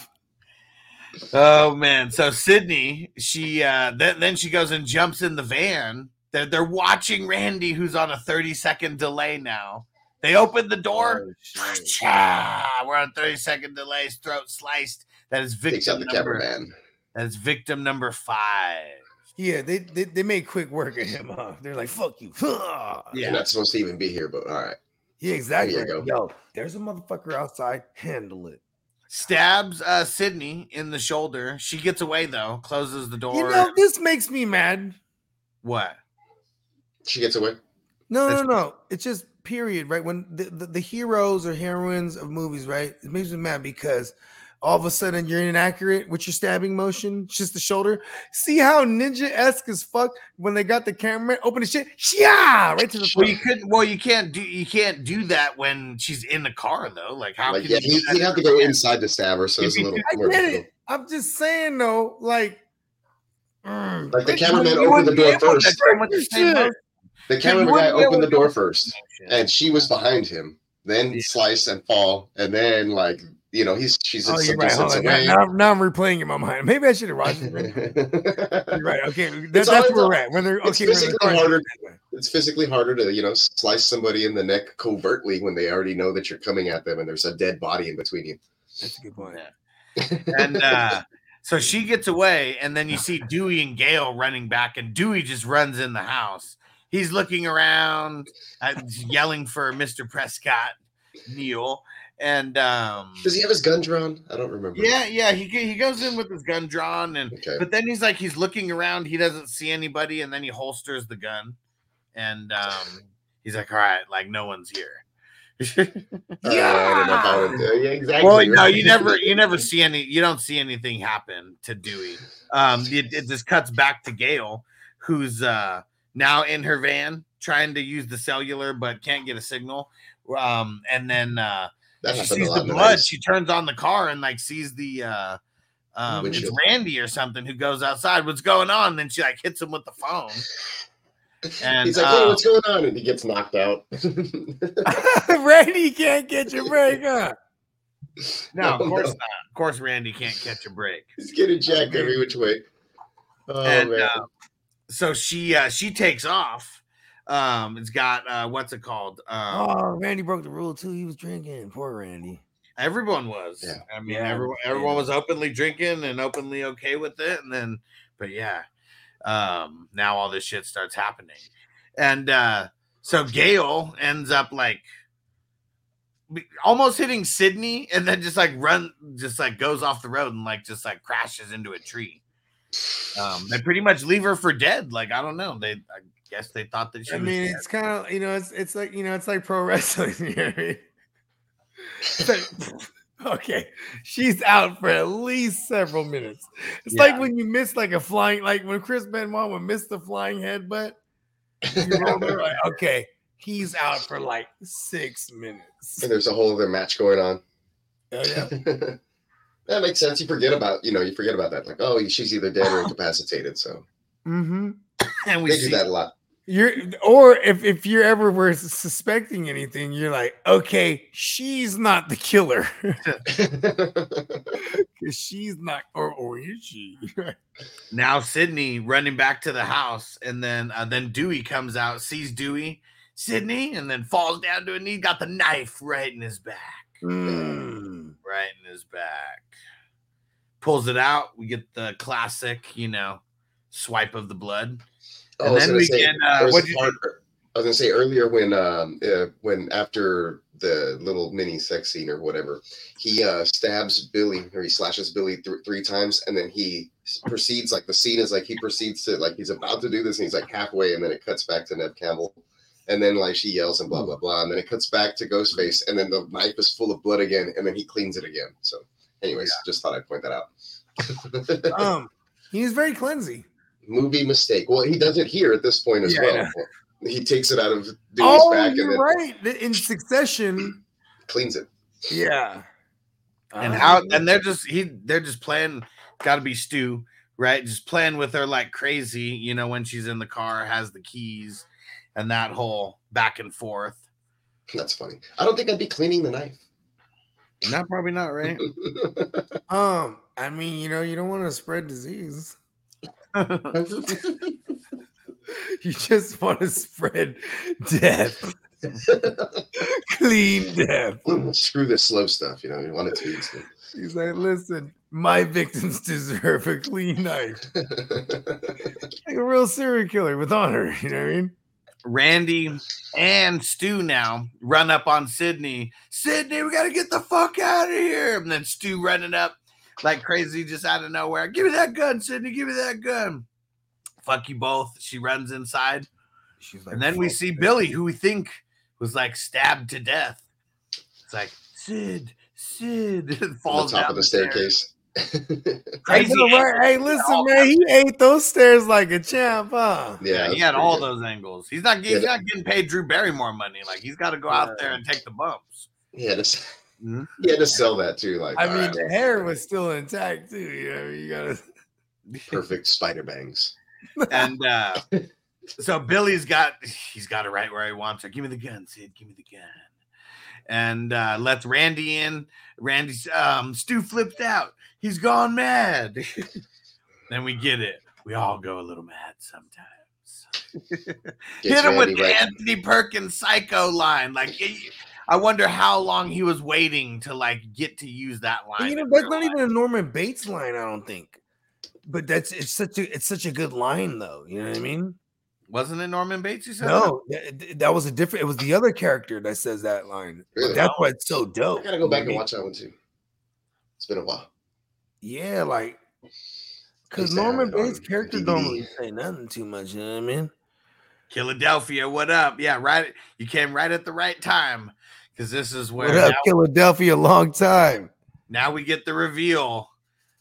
oh man. So Sidney, she uh then, then she goes and jumps in the van. They're they're watching Randy, who's on a 30 second delay now. They open the door. Oh. Cha! We're on 30 second delays, throat sliced. That is Takes out victim the number. cameraman. That's victim number five. Yeah, they, they they made quick work of him. Huh? They're like, "Fuck you." Yeah. You're not supposed to even be here, but all right. Yeah, exactly. There you go. Yo, there's a motherfucker outside. Handle it. Stabs uh Sidney in the shoulder. She gets away though, closes the door. You know, this makes me mad. what? She gets away. No, no, no. It's just period, right? When the, the, the heroes or heroines of movies, right? It makes me mad because all of a sudden you're inaccurate with your stabbing motion, it's just the shoulder. See how ninja esque as fuck when they got the camera open the shit, yeah, right to the Well, you couldn't. Well, you can't do. You can't do that when she's in the car though. Like how Like, can yeah, you he, he'd have to go inside the stabber, so it's a little I more get difficult. it. I'm just saying though, like, mm, Like the bitch, cameraman you opened the door be able to first. do the same The you cameraman guy wouldn't be able opened the door first, Shit. and she was behind him. Then Yeah. slice and fall, and then like you know he's she's Oh, some you're right. Distance away. Now, now, now I'm replaying in my mind. Maybe I should have watched it. You're right. Okay, that, It's that's where we're at. When they're it's okay, when they're physically trying harder. it's physically harder to you know slice somebody in the neck covertly when they already know that you're coming at them and there's a dead body in between you. That's a good point. Yeah. and uh so she gets away, and then you see Dewey and Gale running back, and Dewey just runs in the house. He's looking around, uh, yelling for Mr. Prescott, Neil, and um, Does he have his gun drawn? I don't remember. yeah, yeah, he he goes in with his gun drawn, and Okay. but then he's like he's looking around, he doesn't see anybody, and then he holsters the gun, and um, he's like, all right, like no one's here. Uh, I don't know uh, yeah, exactly. Well, no, you never, you never see any, you don't see anything happen to Dewey. Um, it, it just cuts back to Gale, who's uh now in her van trying to use the cellular but can't get a signal. Um, and then uh, That she sees the blood. She turns on the car and like sees the uh, um, it's Windshield. Randy or something who goes outside. What's going on? then she like hits him with the phone. And He's like, uh, "Hey, what's going on?" And he gets knocked out. Randy can't get your break up. no, of Oh, course no. not. Of course, Randy can't catch a break. He's getting jacked every which way. Oh and man. uh, so she uh she takes off um it's got uh what's it called um Oh, Randy broke the rule too. He was drinking. Poor Randy. everyone was Yeah. i mean Yeah, everyone everyone was openly drinking and openly okay with it and then but yeah um now all this shit starts happening and uh so gale ends up like almost hitting sidney and then just like run just like goes off the road and like just like crashes into a tree um they pretty much leave her for dead like i don't know they i guess they thought that she I was mean, dead. it's kind of you know, it's it's like you know, it's like pro wrestling. here. It's like, okay, she's out for at least several minutes. It's like when you miss like a flying, like when Chris Benoit would miss the flying headbutt. You know, they're like, okay, he's out for like six minutes. and there's a whole other match going on. Oh, yeah. that makes sense. You forget about you know you forget about that. Like, oh, she's either dead or incapacitated. So Mm-hmm. and we they see do that a lot. You're or if if you're ever were suspecting anything, you're like, okay, she's not the killer because she's not, or or is she? Now Sidney running back to the house, and then uh, then Dewey comes out, sees Dewey, Sidney, and then falls down to a knee, got the knife right in his back, Mm. right in his back. Pulls it out. We get the classic, you know, swipe of the blood. And I was then gonna we say, get, uh, what you part- I was gonna say earlier when um uh, when after the little mini sex scene or whatever, he uh stabs Billy or he slashes Billy th- three times and then he proceeds like the scene is like he proceeds to like he's about to do this and he's like halfway and then it cuts back to Neve Campbell and then like she yells and blah blah blah and then it cuts back to Ghostface and then the knife is full of blood again and then he cleans it again. So, anyways, just thought I'd point that out. Um, he was very cleansy. Movie mistake. Well, he does it here at this point as Yeah, well. He takes it out of Dewey's oh, back and you're then right. The- In succession, cleans it. yeah. and Ah. how and they're just he they're just playing gotta be Stu, right? Just playing with her like crazy, you know, when she's in the car, has the keys, and that whole back and forth. That's funny. I don't think I'd be cleaning the knife. Not probably not right. Um, I mean, you know, you don't want to spread disease. You just want to spread death, clean death. Screw this slow stuff, you know. You want it to eat He's like, listen, my victims deserve a clean knife. Like a real serial killer with honor, you know what I mean? Randy and Stu now run up on Sidney. Sidney, we gotta get the fuck out of here. And then Stu running up like crazy just out of nowhere. Give me that gun, Sidney. Give me that gun. Fuck you both. She runs inside. She's like, And then we see this." Billy, who we think was like stabbed to death. It's like Sid, Sid on falls the top down of the stairs. staircase. Crazy. know. Hey, listen, man, he ate those stairs like a champ, huh? yeah, Yeah, he had all good. those angles. He's not, he's that- not getting paid Drew Barrymore money. Like he's got to go out there and take the bumps. He had to, Mhm. he had to sell that too. Like, I mean, right, the hair was still intact too. You know, you gotta. perfect spider bangs. and uh, so Billy's got he's got it right where he wants it. Give me the gun, Sid. Give me the gun. And uh, lets Randy in. Randy's um, Stu flipped out. He's gone mad. then we get it. We all go a little mad sometimes. Hit him with Randy the right- Anthony Perkins psycho line. Like he- I wonder how long he was waiting to like get to use that line. You know, in that's not life. even a Norman Bates line. I don't think. But that's it's such a it's such a good line though. You know what I mean? wasn't it Norman Bates? You said No, that, that was a different. It was the other character that says that line. Really? That's why it's so dope. I gotta go back and watch that one too. It's been a while. what I mean? Yeah, like because used to have Norman Bates character DVD. don't really say nothing too much. You know what I mean? Philadelphia, what up? Yeah, right. You came right at the right time because this is where What up, now, Philadelphia? A long time. now we get the reveal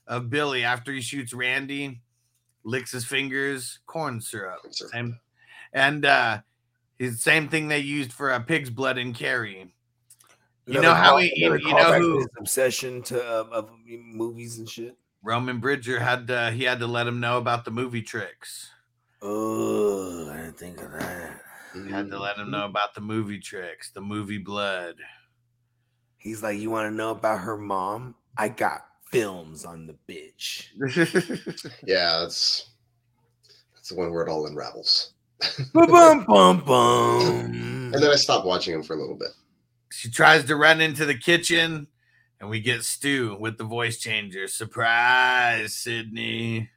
of Billy after he shoots Randy, licks his fingers, corn syrup. Corn syrup. Same, and uh, his same thing they used for a pig's blood in Carrie. You know how call- he- you- you know who- his obsession to uh, of movies and shit. Roman Bridger had to, he had to let him know about the movie tricks. Oh, I didn't think of that. He had to let him know mm-hmm. about the movie tricks, the movie blood. He's like, you want to know about her mom? I got films on the bitch. Yeah, that's that's the one where it all unravels. Bum bum bum bum. And then I stopped watching him for a little bit. she tries to run into the kitchen, and we get Stu with the voice changer. Surprise, Sidney.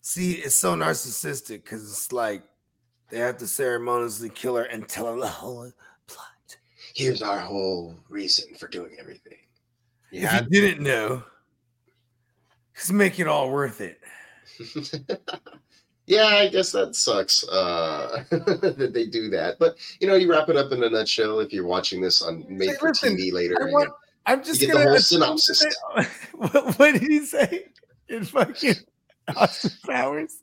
See, it's so narcissistic because it's like they have to ceremoniously kill her and tell her the whole plot. Here's our whole reason for doing everything. Yeah, If you didn't know, just make it all worth it. yeah, I guess that sucks uh, that they do that. But you know, you wrap it up in a nutshell. If you're watching this on made for listen, TV later, want- I'm just get the gonna whole synopsis. What, what did he say in fucking Austin Powers?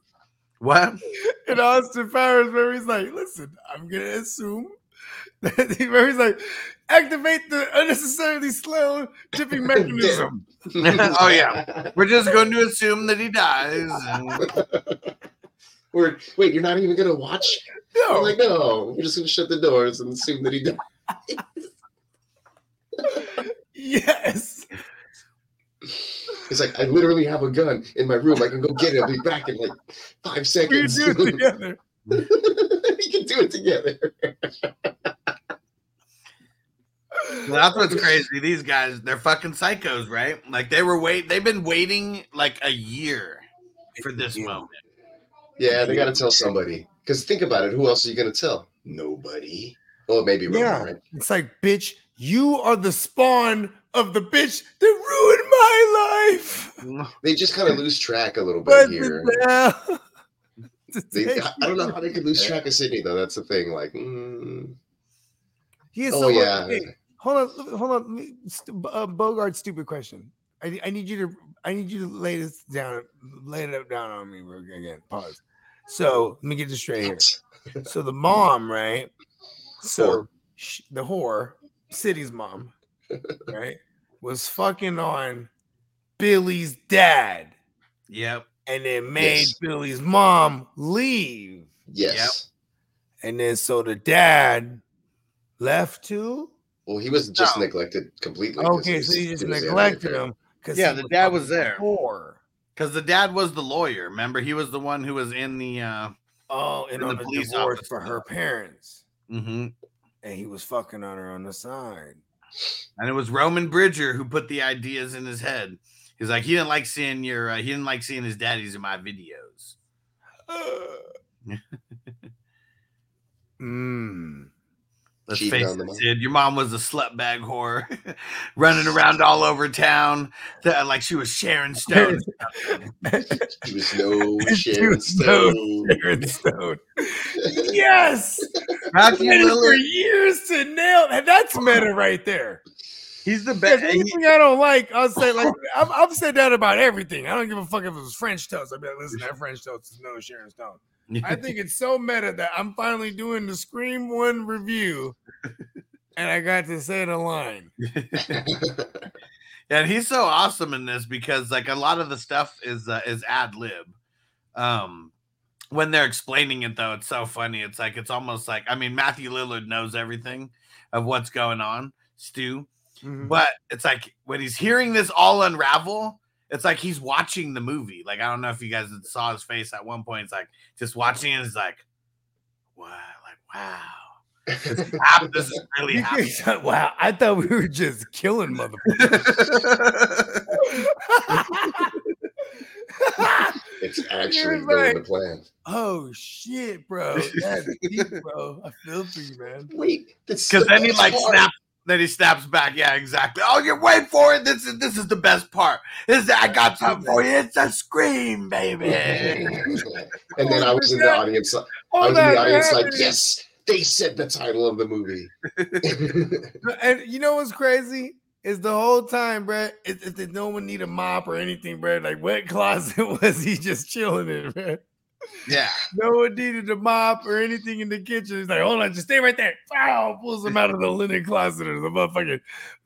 What? In Austin Powers, where he's like, "Listen, I'm gonna assume that where he's like, activate the unnecessarily slow tipping mechanism." oh yeah, we're just going to assume that he dies. and- We're wait, you're not even gonna watch? No. I'm like, no, we're just gonna shut the doors and assume that he dies. yes. He's like, I literally have a gun in my room. I can go get it. I'll be back in like five seconds. We seconds. do it together. we can do it together. That's what's crazy. These guys, they're fucking psychos, right? Like they were wait, they've been waiting like a year for this moment. Yeah, they gotta tell somebody. Because think about it, who else are you gonna tell? Nobody. Well, maybe Roman, Yeah. right? It's like, bitch, you are the spawn of the bitch that ruined my life. They just kind of lose track a little bit here. the- They, I, I don't know how they could lose track of Sidney though. That's the thing. Like, mm, He is oh so yeah, Hey, hold on, hold on. uh, Bogard, stupid question. I, I need you to, I need you to lay this down, lay it up down on me again. Pause. So let me get this straight here. So the mom, right? So Whore. sh- the whore, City's mom, right, was fucking on Billy's dad, Yep. and then made Yes. Billy's mom leave, yes. and then so the dad left too. Well, he was just No. neglected completely. Okay, was- so you just he neglected him because Yeah, the dad was there. Whore. Because the dad was the lawyer. Remember, he was the one who was in the uh Oh, and And on the the police divorce officer. for her parents, mhm. and he was fucking on her on the side. And it was Roman Bridger who put the ideas in his head. He's like, he didn't like seeing your uh, he didn't like seeing his daddies in my videos. Mm. Let's face it. Sid. Your mom was a slut bag whore, running around all over town, that- like she was Sharon Stone. she was no Sharon was no Stone. Sharon Stone. yes, Matthew Waited for years to nail that. That's oh. meta right there. he's the best. anything I don't like, I'll say like I'm, I'm saying that about everything. I don't give a fuck if it was French toast. I'll be like, listen, that French toast is no Sharon Stone. I think it's so meta that I'm finally doing the Scream One review, and I got to say the line. And he's so awesome in this because like a lot of the stuff is uh, is ad lib. Um, when they're explaining it though, it's so funny. It's like it's almost like I mean Matthew Lillard knows everything of what's going on, Stu. Mhm. But it's like when he's hearing this all unravel, it's like he's watching the movie. Like I don't know if you guys saw his face at one point. It's like just watching it. It's like, wow, like wow, this is, this is really happening. wow, I thought we were just killing motherfuckers. It's actually You're going right. to plan. oh shit, bro. That's deep, bro. I feel for you, man. Wait, Because the then he like part. snaps. Then he snaps back. Yeah, exactly. Oh, you wait for it. This is this is the best part. This is, I got something for you. It's a scream, baby. and then I oh, was in the audience. I oh, was in the audience like, yes, they said the title of the movie. And you know what's crazy? Is the whole time. If, if there's no one need a mop or anything, bro. Like wet closet was he just chilling in, bro? Yeah. No one needed a mop or anything in the kitchen. He's like, hold on, just stay right there. Wow, pulls him out of the linen closet or the motherfucking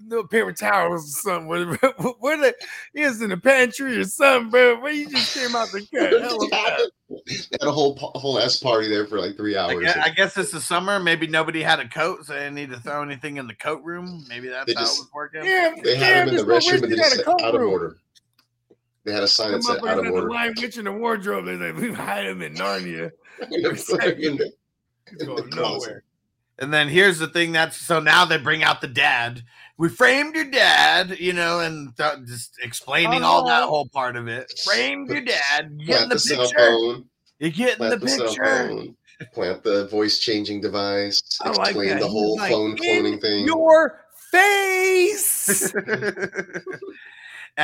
no paper towels or something. Where, where the he is in the pantry or something, bro. Where you just came out the cut. Hell of. They had a whole whole ass party there for like three I hours. guess, I guess it's the summer. Maybe nobody had a coat, so they didn't need to throw anything in the coat room. Maybe that's They how just- it was working. Yeah, they had yeah, him in the restroom and they wish just you said got a out of room. order. They had a sign The that said out motherfuckers of had the order. lion witch in the wardrobe. They like, we hide him in Narnia. In the- He's going nowhere. And then here's the thing that's so now they bring out the dad. We framed your dad, you know, and th- just explaining all that Oh. whole part of it. Framed your dad. You get in Plant the the cell picture. phone. You get in the the picture. phone. Plant the voice changing device. I like Explain that. the He's whole like, phone "In cloning thing. Your face.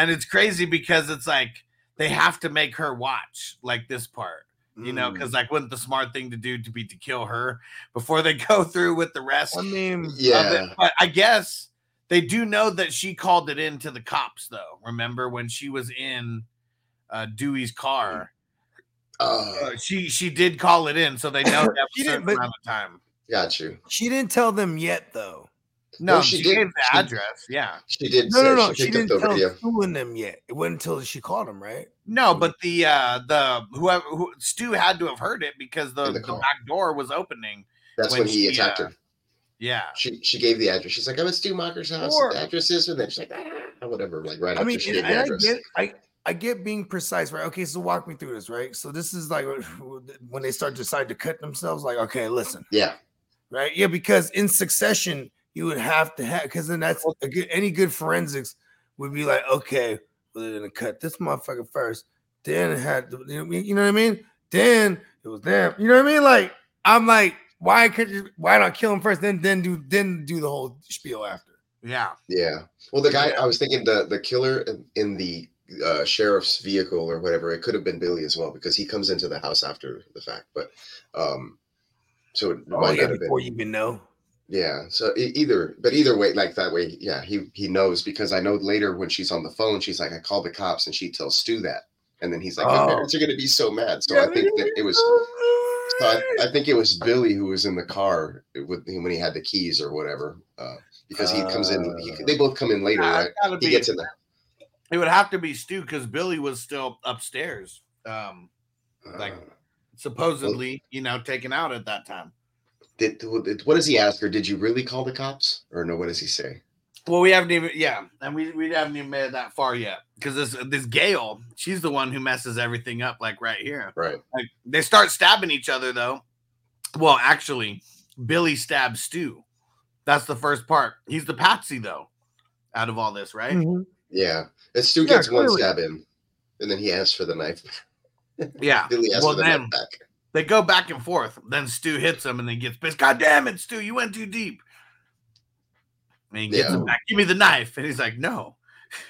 and it's crazy because it's like they have to make her watch like this part. You know, Mm. because like wouldn't the smart thing to do to be to kill her before they go through with the rest? I mean, of it. yeah. But I guess they do know that she called it in to the cops, though. Remember when she was in uh, Dewey's car? Uh, Uh, she she did call it in, so they know they have She didn't, but- amount of time. got you. she didn't tell them yet, though. No, No, she, she did. gave the She- address. Yeah. She did. No, no, no. She She didn't up the tell radio. Stu and them yet. It wasn't until she called him, right? No, but the uh the whoever who, Stu had to have heard it because the, the the, back door was opening. That's when when, he attacked uh, her. Yeah. She she gave the address. She's like, I'm at Stu Macher's house. Or- the address is, and then she's like, ah, whatever. Like right I after mean, she and, gave the and I address. get, I, I get being precise, right? Okay, so walk me through this, right? So this is like when they start decide to cut themselves. Like, okay, listen, Yeah, right? Yeah, because in succession, you would have to have because then that's a good, any good forensics would be like, okay, well, they're gonna cut this motherfucker first, then it had to, you know you know what I mean? Then it was them, you know what I mean? Like, I'm like, why could you, why not kill him first, then then do then do the whole spiel after? Yeah. yeah. Well, the guy I was thinking the the killer in, in the uh, sheriff's vehicle or whatever. It could have been Billy as well because he comes into the house after the fact. But um, so it Oh, might yeah, not have before been. you even know. Yeah. So either, but either way, like that way, yeah, he he knows because I know later when she's on the phone, she's like, I called the cops, and she tells Stu that, and then he's like, Oh. your parents are gonna be so mad. So I think that it was. So I, I think it was Billy who was in the car with him when he had the keys or whatever, uh, because he comes in. He, Uh. they both come in later, Yeah, right? He gets in there. It would have to be Stu because Billy was still upstairs. Um, Like- Uh, supposedly, you know, taken out at that time. Did, what does he ask her? Did you really call the cops, or no? What does he say? Well, we haven't even, yeah, and we, we haven't even made it that far yet because this this Gale, she's the one who messes everything up, like right here. Right. Like they start stabbing each other though. Well, actually, Billy stabs Stu. That's the first part. He's the patsy though, out of all this, right? Mhm. Yeah. And Stu Yeah, gets one stab in, and then he asks for the knife. Yeah. Billy asks Well, for the then knife back. They go back and forth. Then Stu hits him and then gets pissed. God damn it, Stu, you went too deep. And he gets Yeah. him back. Give me the knife. And he's like, no.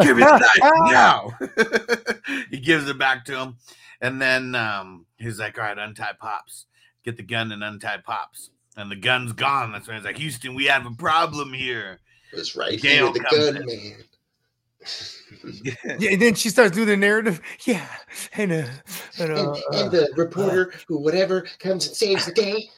Give me the knife now. he gives it back to him. And then um, he's like, all right, untie pops. Get the gun and untie pops. And the gun's gone. That's when he's like, Houston, we have a problem here. It's right Gale here, the gun in. man. Yeah, and then she starts doing the narrative. Yeah, and uh, and, uh, and, and the reporter who whatever comes and saves the day.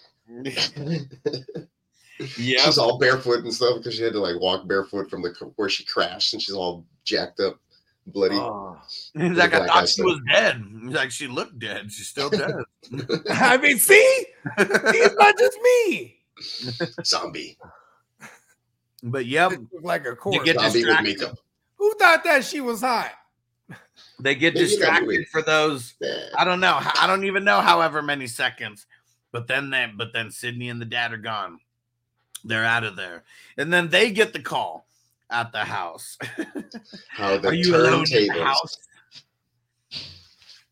yeah. She's all barefoot and stuff because she had to like walk barefoot from the where she crashed, and she's all jacked up, bloody. uh, He's like, I thought she stuff. was dead. He's like, she looked dead. She's still dead. I mean, see, it's not just me. Zombie, but yep, like a corpse. get zombie with distracted. makeup. Who thought that she was hot? they get Maybe distracted for those. I don't know. I don't even know however many seconds. But then they, but then Sidney and the dad are gone. They're out of there. And then they get the call at the house. How the are you alone in the house?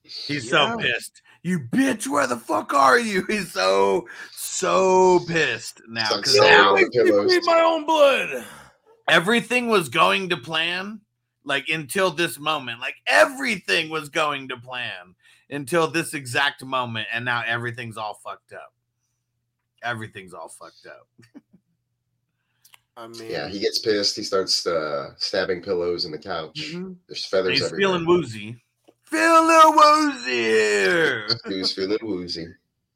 He's Yeah. so pissed. You bitch, where the fuck are you? He's so so pissed now. Because so now hard. makes me pillows. bleed my own blood. Everything was going to plan like until this moment like everything was going to plan until this exact moment and now everything's all fucked up everything's all fucked up I mean, Yeah, he gets pissed. He starts uh, stabbing pillows in the couch. mhm. There's feathers he's everywhere. feeling woozy feeling woozy He was feeling woozy.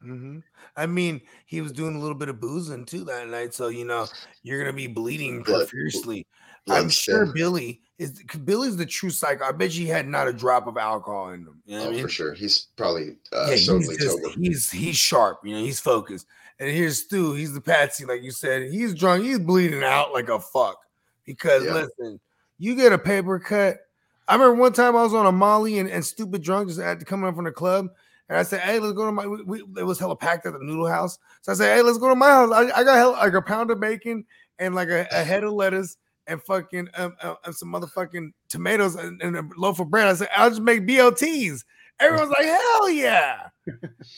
Mhm. I mean, he was doing a little bit of boozing too that night, so you know you're gonna be bleeding profusely. blood I'm sure. Billy is Billy's the true psycho. I bet you he had not a drop of alcohol in him. You know Oh, I mean? for sure. He's probably uh, yeah, totally he's just he's he's sharp. You know, he's focused. And here's Stu. He's the patsy, like you said. He's drunk. He's bleeding out like a fuck. Because Yeah. listen, you get a paper cut. I remember one time I was on a Molly and, and stupid drunk just had to come up from the club. And I said, Hey, let's go to my we, it was hella packed at the noodle house. So I said, Hey, let's go to my house. I, I got hella, like a pound of bacon and like a, a head of lettuce and fucking um, uh, and some motherfucking tomatoes and, and a loaf of bread. I said, I'll just make BLTs. Everyone's like, hell yeah.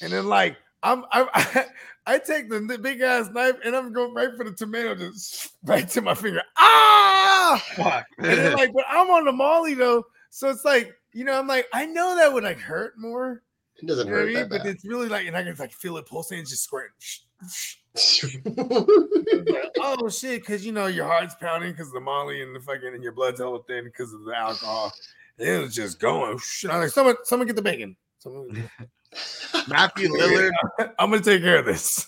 And then like I'm I I, take the, the big ass knife and I'm going right for the tomato just right to my finger. Ah! fuck And then like, but I'm on the molly though, so it's like you know, I'm like, I know that would like hurt more, It doesn't you know what I hurt mean? that But bad. it's really like, and I can like feel it pulsing, and just squirting. Like, oh shit, because you know your heart's pounding because the molly and the fucking and your blood's hella thin because of the alcohol. It was just going. Shit. I'm like, someone, someone get the bacon. Someone, matthew lillard I'm gonna take care of this.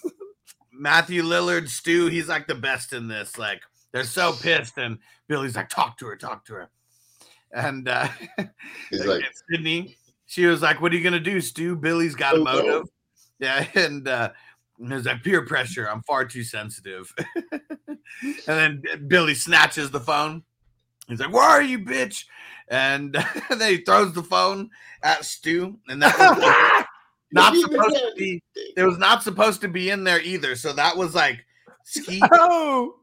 Matthew Lillard, Stu, he's like the best in this. Like they're so pissed, and Billy's like, "Talk to her, talk to her." And uh, He's like, Sidney, she was like, "What are you gonna do, Stu? Billy's got a Oh, motive." Yeah, and uh, and it like peer pressure. I'm far too sensitive. and then Billy snatches the phone. He's like, "Where are you, bitch?" And then he throws the phone at Stu, and that was not supposed to be. It was not supposed to be in there either. So that was like ski, oh,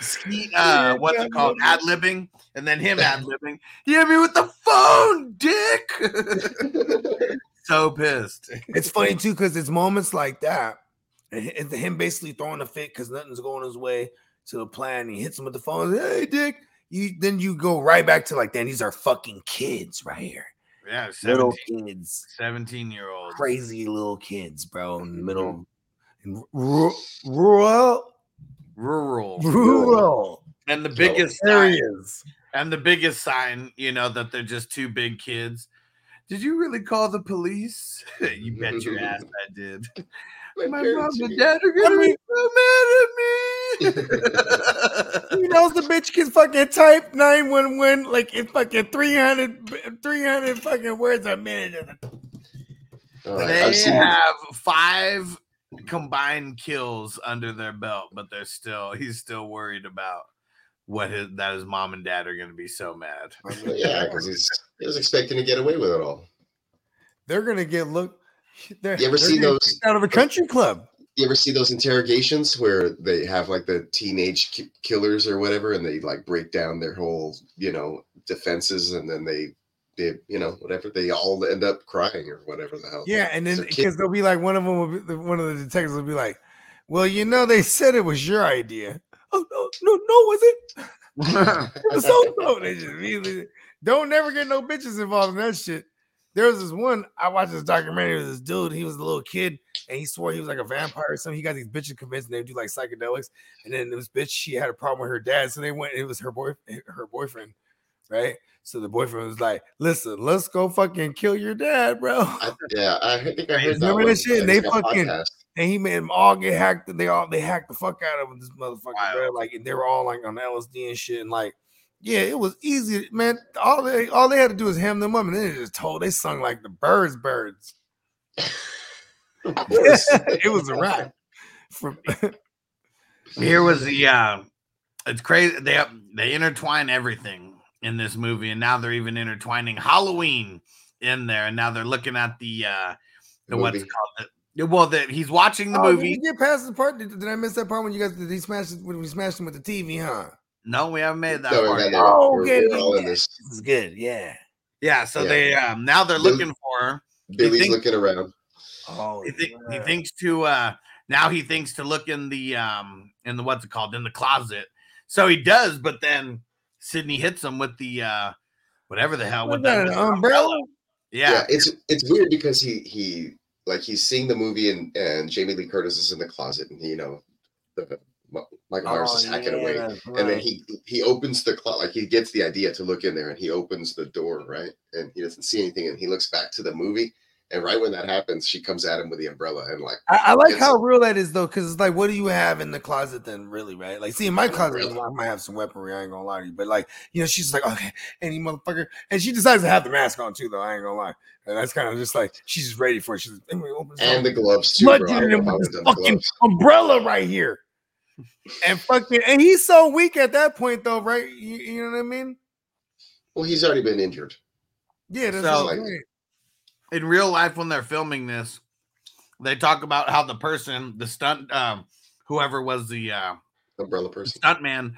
ski. Uh, what's it called? Ad libbing, and then him ad libbing. He hit me with the phone, dick. so pissed. it's funny too because it's moments like that, and him basically throwing a fit because nothing's going his way to the plan. He hits him with the phone. Hey, Dick. You then you go right back to like, then these are fucking kids right here, Yeah, little kids, 17 year old. crazy little kids, bro, in the middle, in rural, rural, Rural. And the biggest sign, areas. and the biggest sign, you know, that they're just two big kids. Did you really call the police? you bet your ass I did. My My mom and dad are gonna be so mad at me. He knows the bitch can fucking type 911 like in fucking 300, 300 fucking words a minute. Right, they have five combined kills under their belt, but they're still he's still worried about what his that his mom and dad are gonna be so mad. yeah, because he's he was expecting to get away with it all. They're gonna get looked. They're, You ever they're seen those- out of a country club? You ever see those interrogations where they have like the teenage ki- killers or whatever, and they like break down their whole, you know, defenses, and then they, they, you know, whatever, they all end up crying or whatever the hell. Yeah, and then because they'll be like one of them will be one of the detectives will be like, "Well, you know, they said it was your idea." Oh no, no, no, was it? It was so so. They just really don't never get no bitches involved in that shit. There was this one I watched this documentary with this dude. He was a little kid and he swore he was like a vampire or something. He got these bitches convinced and they do like psychedelics. And then this bitch, she had a problem with her dad, so they went. It was her boy, her boyfriend, right? So the boyfriend was like, "Listen, let's go fucking kill your dad, bro." I, yeah, I think I heard that. Remember that shit? It's They fucking- podcast. and he made them all get hacked. They all they hacked the fuck out of him, this motherfucker, bro. Like and they were all like on LSD and shit. And like, yeah, it was easy, man. All they all they had to do was ham them up, and then they just told they sung like the birds, birds. It was a rap. From Here was the uh it's crazy. They they intertwine everything in this movie, and now they're even intertwining Halloween in there, and now they're looking at the uh the, The what's movie. it called the, well that he's watching the Oh, did movie. you get past the part? Did, did I miss that part when you guys did he smashed it- when we smashed him with the TV? Huh? No, we haven't made that No, part. man, yet. Oh, we're, okay, we're all in yeah. this. This is good. Yeah. Yeah, so Yeah. they um now they're Bill- looking for her. Billy's think- looking around. Oh, He, thi- he thinks to uh now he thinks to look in the um in the what's it called in the closet. So he does, but then Sidney hits him with the uh whatever the hell with that, that umbrella? Yeah. Yeah, it's it's weird because he he like he's seeing the movie and and Jamie Lee Curtis is in the closet and you know the Mi- Michael Myers is Oh, hacking yeah, away that's and then he he opens the closet like he gets the idea to look in there and he opens the door right and he doesn't see anything and he looks back to the movie and right when that happens she comes at him with the umbrella and like I, I like It's- how real that is though, because it's like, what do you have in the closet then, really, right? Like, see, in my closet, umbrella. I might have some weaponry. I ain't gonna lie to you, but like, you know, she's like, okay, any motherfucker, and she decides to have the mask on too, though. I ain't gonna lie, and that's kind of just like she's just ready for it. She's like, "Let me open this and the gloves too bro. I him know with this fucking gloves. umbrella right here, and fucking, and he's so weak at that point, though, right? You, you know what I mean? well he's already been injured Yeah, that's So- what I'm saying. In real life when they're filming this, they talk about how the person, the stunt, um, whoever was the uh, umbrella person stunt man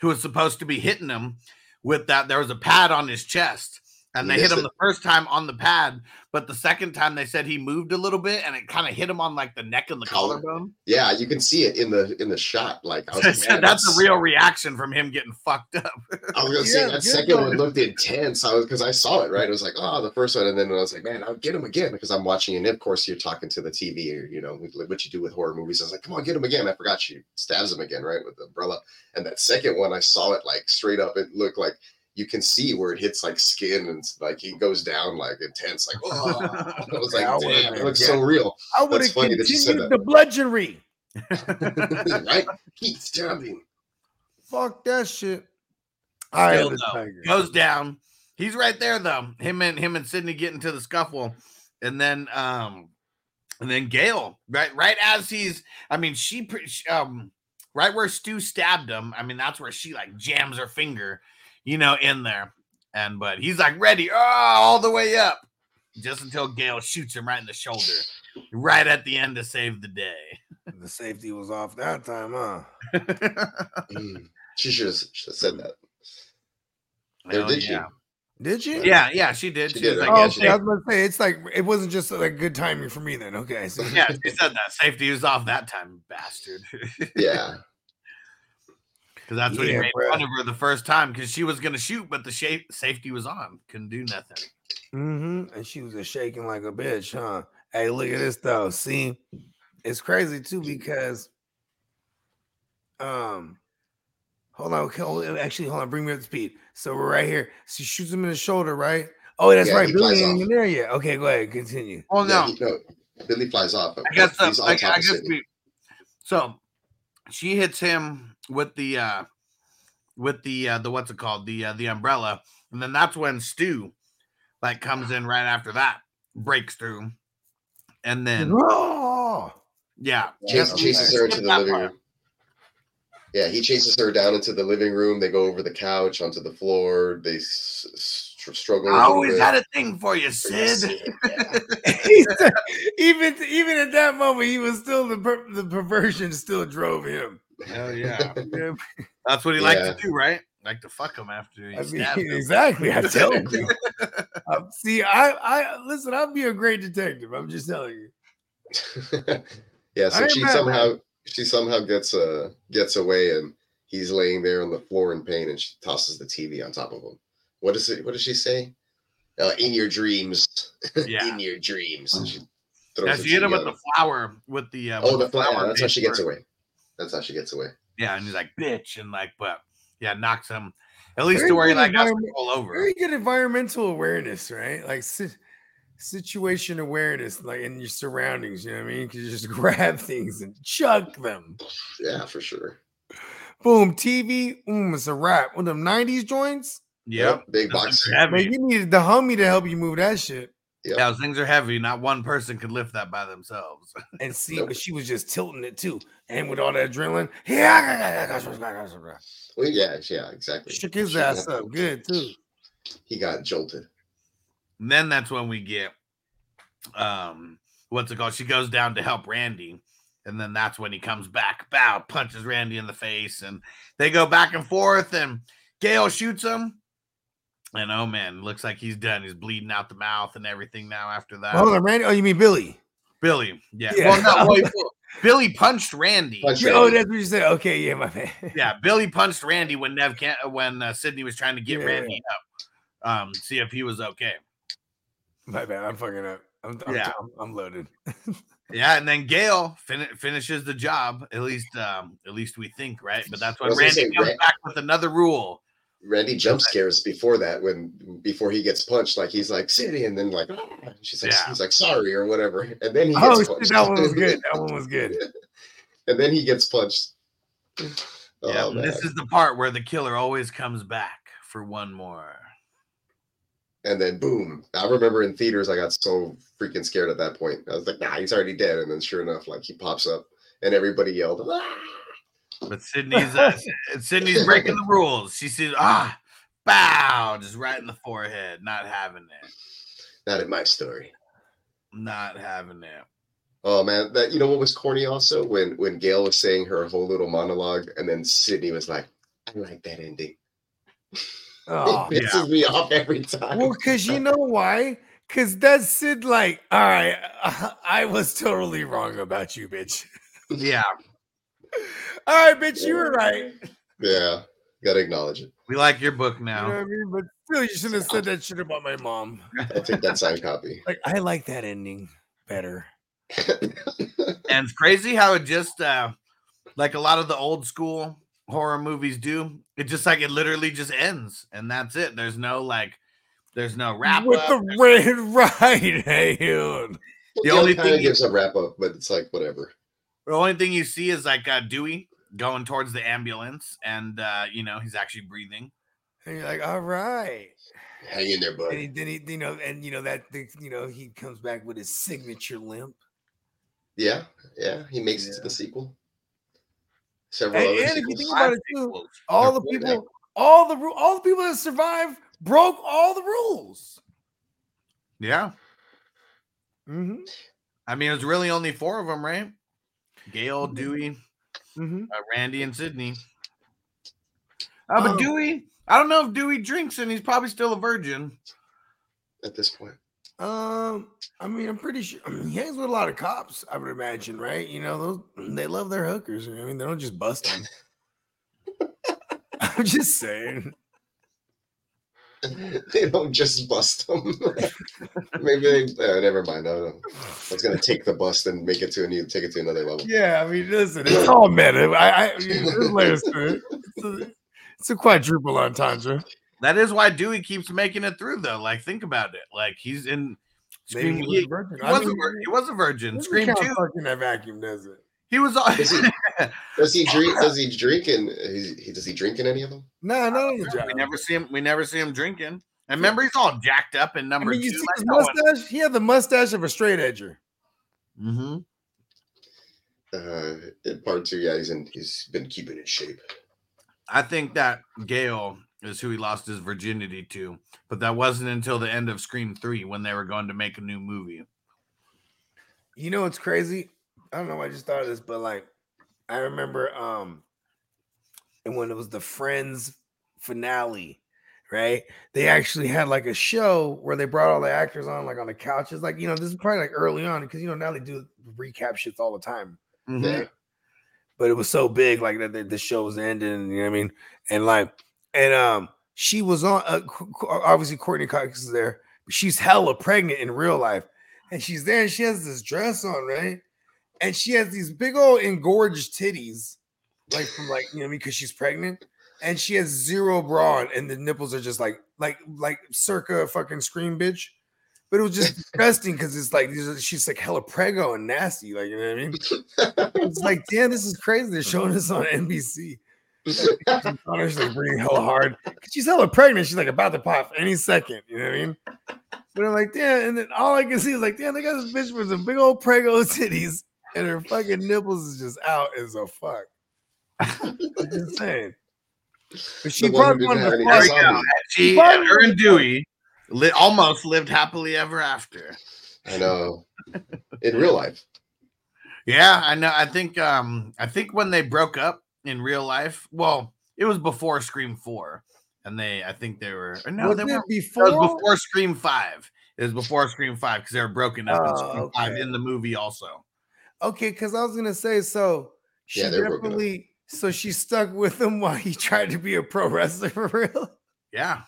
who was supposed to be hitting him with that, there was a pad on his chest. And they hit him it. the first time on the pad, but the second time they said he moved a little bit and it kind of hit him on like the neck and the Collar. collarbone. yeah you can see it in the in the shot like I was like, So "Man, that's a real reaction from him getting fucked up. I was gonna say Yeah, that second one. one looked intense. I was because I saw it right. It was like, oh, the first one, and then I was like, man, I'll get him again because I'm watching. And of course, you're talking to the TV, or you know, like what you do with horror movies. I was like, come on, get him again. I forgot she stabs him again, right, with the umbrella. And that second one, I saw it like straight up. It looked like you can see where it hits like skin and like he goes down like intense, like oh. I was like, Yeah, I damn, it looks yeah. so real. I would have funny that you said continued that. the bludgeonry. right? Keep stabbing. Fuck that shit. I Still am the though, tiger. goes down. He's right there though. Him and him and Sidney get into the scuffle, and then um, and then Gale right right as he's. I mean, she pre- um right where Stu stabbed him. I mean, that's where she like jams her finger, you know, in there. And but he's like ready, oh, all the way up, just until Gale shoots him right in the shoulder, right at the end to save the day. The safety was off that time, huh? Mm. She should have said that. Or Hell did she? yeah. Did you? Yeah, yeah, she did. She She, was like, Oh, yeah, okay. she- I was going to say it's like it wasn't just like good timing for me then. Okay, so yeah, she said that safety was off that time, bastard. Yeah. Because that's what he Yeah, made bruh. fun of her the first time because she was gonna shoot, but the shape safety was on, couldn't do nothing. Mm-hmm. And she was just shaking like a bitch, huh? Hey, look at this though. See, it's crazy too because um hold on, okay, hold- actually hold on, bring me up to speed. So we're right here. She shoots him in the shoulder, right? Oh, that's Yeah, right. Billy flies ain't off. even there yet. Okay, go ahead, continue. Oh Yeah, no, he- no. Billy flies off. I guess He's I, I guess we, so she hits him with the uh with the uh the what's it called the uh, the umbrella, and then that's when Stu like comes in right after that, breaks through, and then Oh, yeah, Chase, chases okay. her into the living room. Yeah, he chases her down into the living room. They go over the couch onto the floor. They s- s- struggle. a I little always bit. had a thing for you, Sid. Yeah. He even even at that moment, he was still the per- the perversion still drove him. Hell yeah. Yeah, That's what he liked Yeah. to do, right? Like to fuck him after he I mean, him. exactly. I tell you. Uh, see, I, I listen. I'd be a great detective. I'm just telling you. yeah, so ain't she mad, somehow she somehow gets uh gets away and he's laying there on the floor in pain and she tosses the TV on top of him. What is it? What does she say? Uh, in your dreams. Yeah. in your dreams. And she throws Yeah, she hit him with the flower with the uh, Oh, with the flower. That's how she gets away. That's how she gets away. Yeah, and he's like, bitch, and like, but yeah, knocks him at least Very to where he good like has to environment- roll over. Very good environmental awareness, right? Like si- situation awareness, like in your surroundings. You know what I mean? Because you just grab things and chuck them. Yeah, for sure. Boom, TV. Boom, it's a wrap. One of them '90s joints. Yep. Big Those box. Man, you needed the homie to help you move that shit. Yep. Yeah, those things are heavy. Not one person could lift that by themselves. And see, Nope. but she was just tilting it too, and with all that adrenaline, yeah, Well, yeah, yeah, exactly. shook his She- ass up good too. He got jolted. And then that's when we get um what's it called? She goes down to help Randy. And then that's when he comes back, bow, punches Randy in the face, and they go back and forth, and Gale shoots him. And oh man, looks like he's done. He's bleeding out the mouth and everything now after that. Hold on, Randy. Oh, you mean Billy? Billy. Yeah. Yeah. Well, no, well, Billy punched Randy. Punched Yeah, oh, that's what you said. Okay, yeah, my bad. Yeah, Billy punched Randy when Nev can when uh, Sidney was trying to get Yeah. Randy up, um, see if he was okay. My bad. I'm fucking up. I'm, I'm, Yeah. I'm, I'm loaded. Yeah, and then Gale fin- finishes the job. At least, um, at least we think, right? But that's I when was gonna Randy say, comes Ran- back with another rule. Randy jump scares before that when before he gets punched, like he's like City, and then like "Ah," she's like Yeah. he's like sorry or whatever, and then he gets Oh, punched. that one was good. That one was good. and then he gets punched. yeah, Oh, this is the part where the killer always comes back for one more. and then boom! I remember in theaters, I got so freaking scared at that point. I was like, "Nah, he's already dead." And then sure enough, like he pops up, and everybody yelled, "Ah!" But Sidney's uh, Sidney's breaking the rules. She says, "Ah, bow," just right in the forehead. Not having it. "Not in my story." Not having it. Oh man, that you know what was corny also when when Gale was saying her whole little monologue, and then Sydney was like, "I like that ending." Oh, it pisses me off every time. well, because you know why? Because that's Sid. Like, all right, I was totally wrong about you, bitch. Yeah, All right, bitch, you were right. yeah, gotta acknowledge it. we like your book now. You know now. what I mean? But still, you shouldn't have said that shit about my mom. I'll take that signed copy. Like, I like that ending better. and it's crazy how it just uh like a lot of the old school horror movies do it just like it literally just ends and that's it there's no like there's no wrap With up the red right, hey, dude. the only only thing of you- gives a wrap up, but it's like whatever. The only thing you see is like uh, Dewey going towards the ambulance, and uh, you know he's actually breathing. And you're like, all right. Hang in there, And he, then he, you know, and you know that, thing, you know, he comes back with his signature limp. Yeah, yeah. He makes it to the sequel. Several And, other and if you think about it too, all the people, all the all the people that survived broke all the rules. Yeah, Mm-hmm. I mean it's really only four of them, right? Gale, Mhm. Dewey, Mm-hmm. uh, Randy, and Sidney. Uh, but Um, Dewey, I don't know if Dewey drinks, and he's probably still a virgin. at this point. Um, I mean, I'm pretty sure I mean, he hangs with a lot of cops. I would imagine, right? You know, those they love their hookers. I mean, they don't just bust them. I'm just saying. they don't just bust them. Maybe they. Uh, never mind. I don't know. I was gonna take the bust and make it to a new, take it to another level. Yeah, I mean, listen, it's all meta. I, I there's layers. It's a, it's a quadruple entendre. That is why Dewey keeps making it through, though. Like, think about it. Like, he's in Scream. He, he was a virgin. he I was, a, he was a virgin. Scream count two. fucking that vacuum, does it? He was. all- Does he? Does he drink? Does he drink? And he, he does he drink in any of them? No, no, no. we never see him. We never see him drinking. And remember, he's all jacked up in I number mean, you two. see like his mustache? He had the mustache of a straight edger. Mm-hmm. Uh, in part two, yeah, he's in. He's been keeping in shape. I think that Gale is who he lost his virginity to, but that wasn't until the end of Scream Three when they were going to make a new movie. You know what's crazy? I don't know. why I just thought of this, but like, I remember, um, and when it was the Friends finale, right? They actually had like a show where they brought all the actors on, like on the couches. Like, you know, this is probably like early on because you know now they do recap shits all the time. Mhm. Yeah. but it was so big like that the, the show was ending you know what i mean and like and um she was on uh, Qu- Qu- obviously Courteney Cox is there but she's hella pregnant in real life and she's there and she has this dress on right and she has these big old engorged titties like from like you know what i mean because she's pregnant and she has zero bra on and the nipples are just like like like circa fucking scream bitch but it was just disgusting because it's like she's like hella prego and nasty like you know what i mean it's like, damn, this is crazy. They're showing this on NBC. Honestly breathing hella hard. She's hella pregnant. She's like about to pop any second. You know what I mean? But I'm like, damn. And then all I can see is like, damn, they got this bitch with some big old prego titties, and her fucking nipples is just out as a fuck. I'm just saying. But she The one who probably didn't wanted to any fart. There you go. Zombie. She, Probably- her and Dewey li- almost lived happily ever after. I know. In real life, Yeah, I know. I think um I think when they broke up in real life, well, it was before Scream 4. And they I think they were or no, Was they it were it before? was before Scream 5. It was before Scream 5 because they were broken up in Oh, Scream 5 in the movie also. Okay, because I was gonna say so. She Yeah, definitely so she stuck with him while he tried to be a pro wrestler for real. Yeah.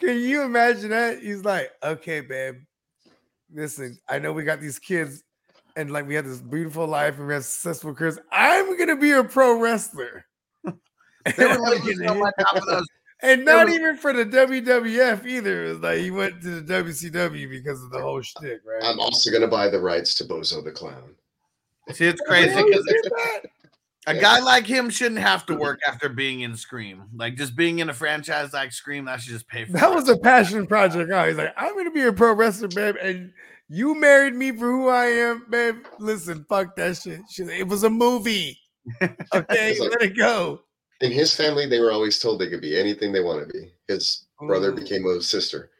Can you imagine that? He's like, okay, babe, listen, I know we got these kids and like we had this beautiful life and we have successful careers. I'm gonna be a pro wrestler. They were I'm like gonna so hit- much out for those and not even for the WWF either. It was like he went to the WCW because of the whole shtick, right? I'm also gonna buy the rights to Bozo the Clown. See, it's crazy because you do a guy like him shouldn't have to work after being in Scream. Like just being in a franchise like Scream, that should just pay for That it. was a passion project. Oh, he's like, I'm gonna be a pro wrestler, babe, and you married me for who I am, babe. Listen, fuck that shit. She's like, it was a movie. Okay, like- let it go. In his family, they were always told they could be anything they want to be. His brother became a sister.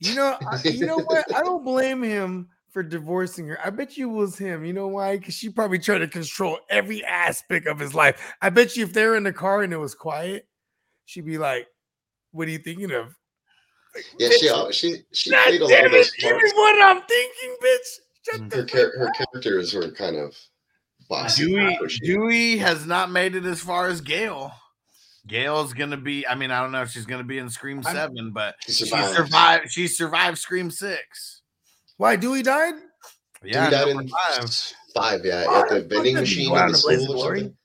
You know, I- you know what? I don't blame him for divorcing her. I bet you it was him. You know why? Because she probably tried to control every aspect of his life. I bet you if they're in the car and it was quiet, she'd be like, "What are you thinking of?" Yeah, she she she God played a lot damn of it! those Give me parts. what I'm thinking, bitch. Shut Mm. the Her fuck her characters were kind of bossy. Dewey. Dewey has not made it as far as Gale. Gale's gonna be. I mean, I don't know if she's gonna be in Scream I'm- Seven, but She she survived. survived. She survived Scream Six. Why Dewey died? Yeah, he died number in five. five. yeah, Why at the the vending did machine go in the in a blaze school of or something.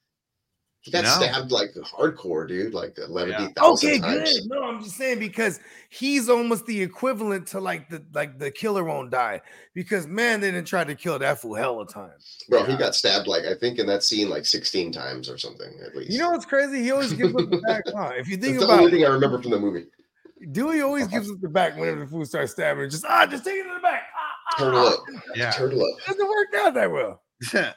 He got No. stabbed like hardcore, dude, like eleven Yeah. thousand Okay, times. good. No, I'm just saying because he's almost the equivalent to like the like the killer won't die because man, they didn't try to kill that fool hell of a time. Bro, he got stabbed like I think in that scene like sixteen times or something at least. You know what's crazy? He always gives us the back. Huh? If you think That's the only it, thing I remember from the movie. Dewey always gives us the back whenever the fool starts stabbing. Just ah, just take it to the back. Turtle up, Yeah. turtle up. Doesn't work out that well.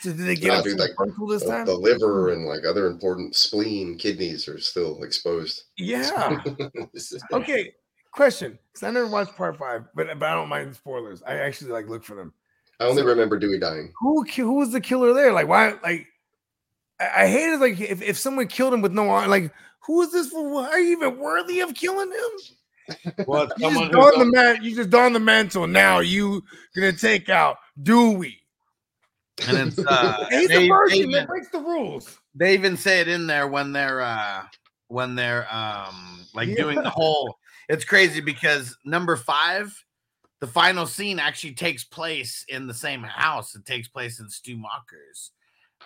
So did they get Nah, up like, frontal this The, time? the liver and like other important spleen, kidneys are still exposed. Yeah. Okay. Question. Because I never watched part five, but, but I don't mind spoilers. I actually like look for them. I only remember Dewey dying. Who who was the killer there? Like why? Like I, I hated like if, if someone killed him with no arm, like who is this for? Are you even worthy of killing him? Well, You just don the man. You just don the mantle. Now you gonna take out Dewey. and it's uh, He's they, a virgin that breaks the rules. they even say it in there when they're uh when they're um like Yeah. doing the whole. It's crazy because number five, the final scene actually takes place in the same house. It takes place in Stu Macher's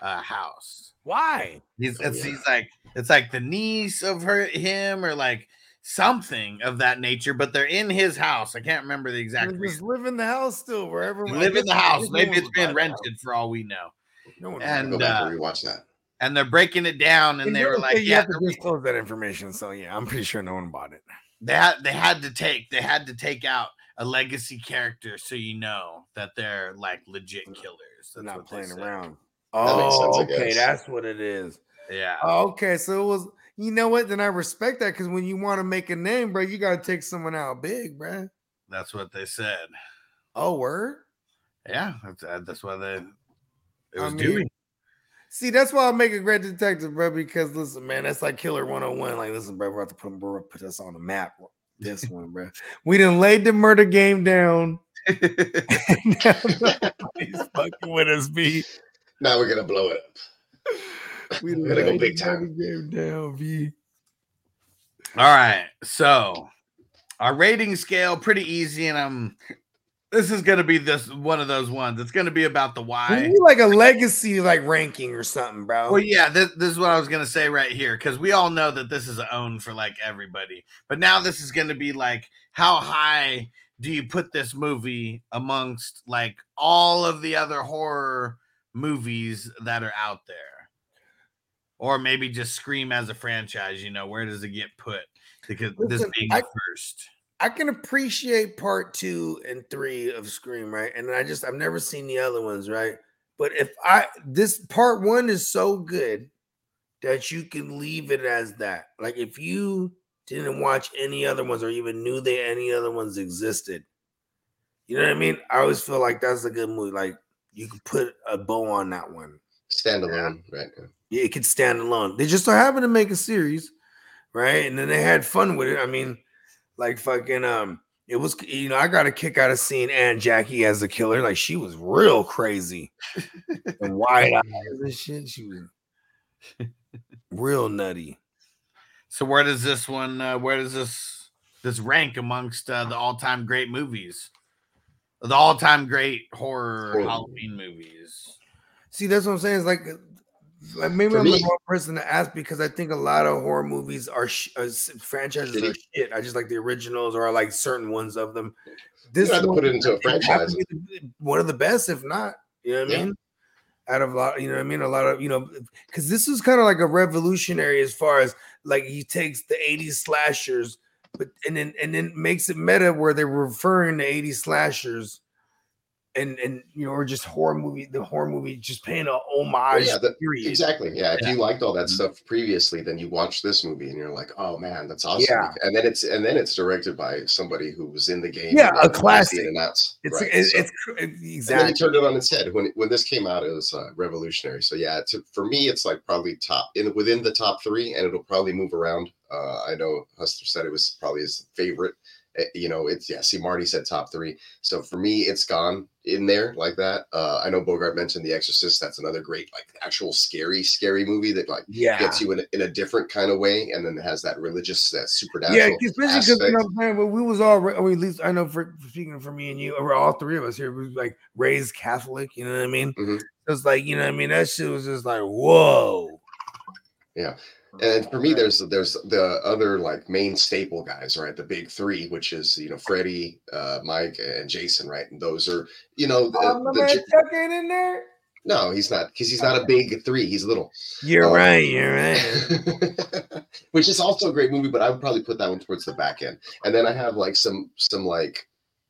uh, house. Why? He's Oh, it's yeah. he's like it's like the niece of her him or like something of that nature, but they're in his house. I can't remember the exact They reason. just live in the house still, wherever. They live in the house. Maybe it's been buy house. rented for all we know. No one And, Go back uh, and rewatch that. And they're breaking it down, and And they you were like, you "Yeah, have to the- disclose that information." So yeah, I'm pretty sure no one bought it. they had they had to take they had to take out a legacy character so you know that they're like legit killers. They're That's not what they playing said. around. That sense, Oh, okay, that's what it is. Yeah, Oh, okay, so it was. You know what? Then I respect that because when you want to make a name, bro, you gotta take someone out big, bro. that's what they said. Oh, word. Yeah, that's, uh, that's why they. It I was mean, Dewey. See, that's why I make a great detective, bro. Because listen, man, that's like Killer 101. Like, listen, bro, we're about to put, bro, put us on the map. This one, bro. We done laid the murder game down. now nobody's fucking with us, B. Now we're gonna blow it up. We done Gotta go laid big time. game down, v. All right. So our rating scale pretty easy, and I'm this is gonna be this one of those ones. It's gonna be about the We why. need like a legacy like ranking or something, bro. Well, yeah, this, this is what I was gonna say right here because we all know that this is owned for like everybody, but now this is gonna be like how high do you put this movie amongst like all of the other horror movies that are out there, or maybe just Scream as a franchise? You know, where does it get put? Because this being I- the first. I can appreciate part two and three of Scream, right? And I just I've never seen the other ones, right? But if I this part one is so good that you can leave it as that. Like if you didn't watch any other ones or even knew that any other ones existed, you know what I mean? I always feel like that's a good movie. Like you could put a bow on that one. Standalone, right? Yeah. It could stand alone. They just so happened to make a series, right? And then they had fun with it. I mean, like fucking um, it was you know I got a kick out of seeing Aunt Jackie as the killer. Like she was real crazy and wide eyes and shit. She was real nutty. So where does this one? Uh, where does this this rank amongst uh, the all time great movies? The all time great horror. Halloween movies. See, that's what I'm saying. Is like, like maybe For I'm me- the wrong person to ask because I think a lot of horror movies are sh- uh, franchises are shit. I just like the originals or I like certain ones of them. You This have to one- put it into a it would have franchise. to be the- one of the best, if not. You know what I mean? Out of a lot, you know what I mean? A lot of, you know, because this is kind of like a revolutionary as far as like he takes the 80s slashers, but and then and then makes it meta where they're referring to 80s slashers and and you know, or just horror movie, the horror movie just paying a homage. yeah, the- Exactly. Yeah. If Yeah. you liked all that Mhm. stuff previously, then you watch this movie and you're like, oh man, that's awesome. Yeah. And then it's and then it's directed by somebody who was in the game. Yeah, a classic. And that's It's right. it- so- it's it- and exactly. turned it on its head when when this came out. It was uh, revolutionary. So yeah, it's, for me, it's like probably top in within the top three, and it'll probably move around. Uh, I know Hustler said it was probably his favorite, you know, it's yeah. See, Marty said top three, so for me, it's gone in there like that. Uh, I know Bogard mentioned The Exorcist. That's another great, like, actual scary, scary movie that like Yeah. gets you in a, in a different kind of way, and then it has that religious, that supernatural. Yeah, especially because you know what I'm saying, but we was all, or at least I know for speaking for me and you, or all three of us here, we was like raised Catholic. You know what I mean? Mhm. It's like you know what I mean. That shit was just like whoa. And for me, there's there's the other like main staple guys, right? The big three, which is you know Freddy, uh, Mike, and Jason, right? And those are you know the, Oh, my the man J- Chuck ain't in there. no, he's not because he's not a big three. He's little, You're Um, right. You're right. which is also a great movie. But I would probably put that one towards the back end. And then I have like some some like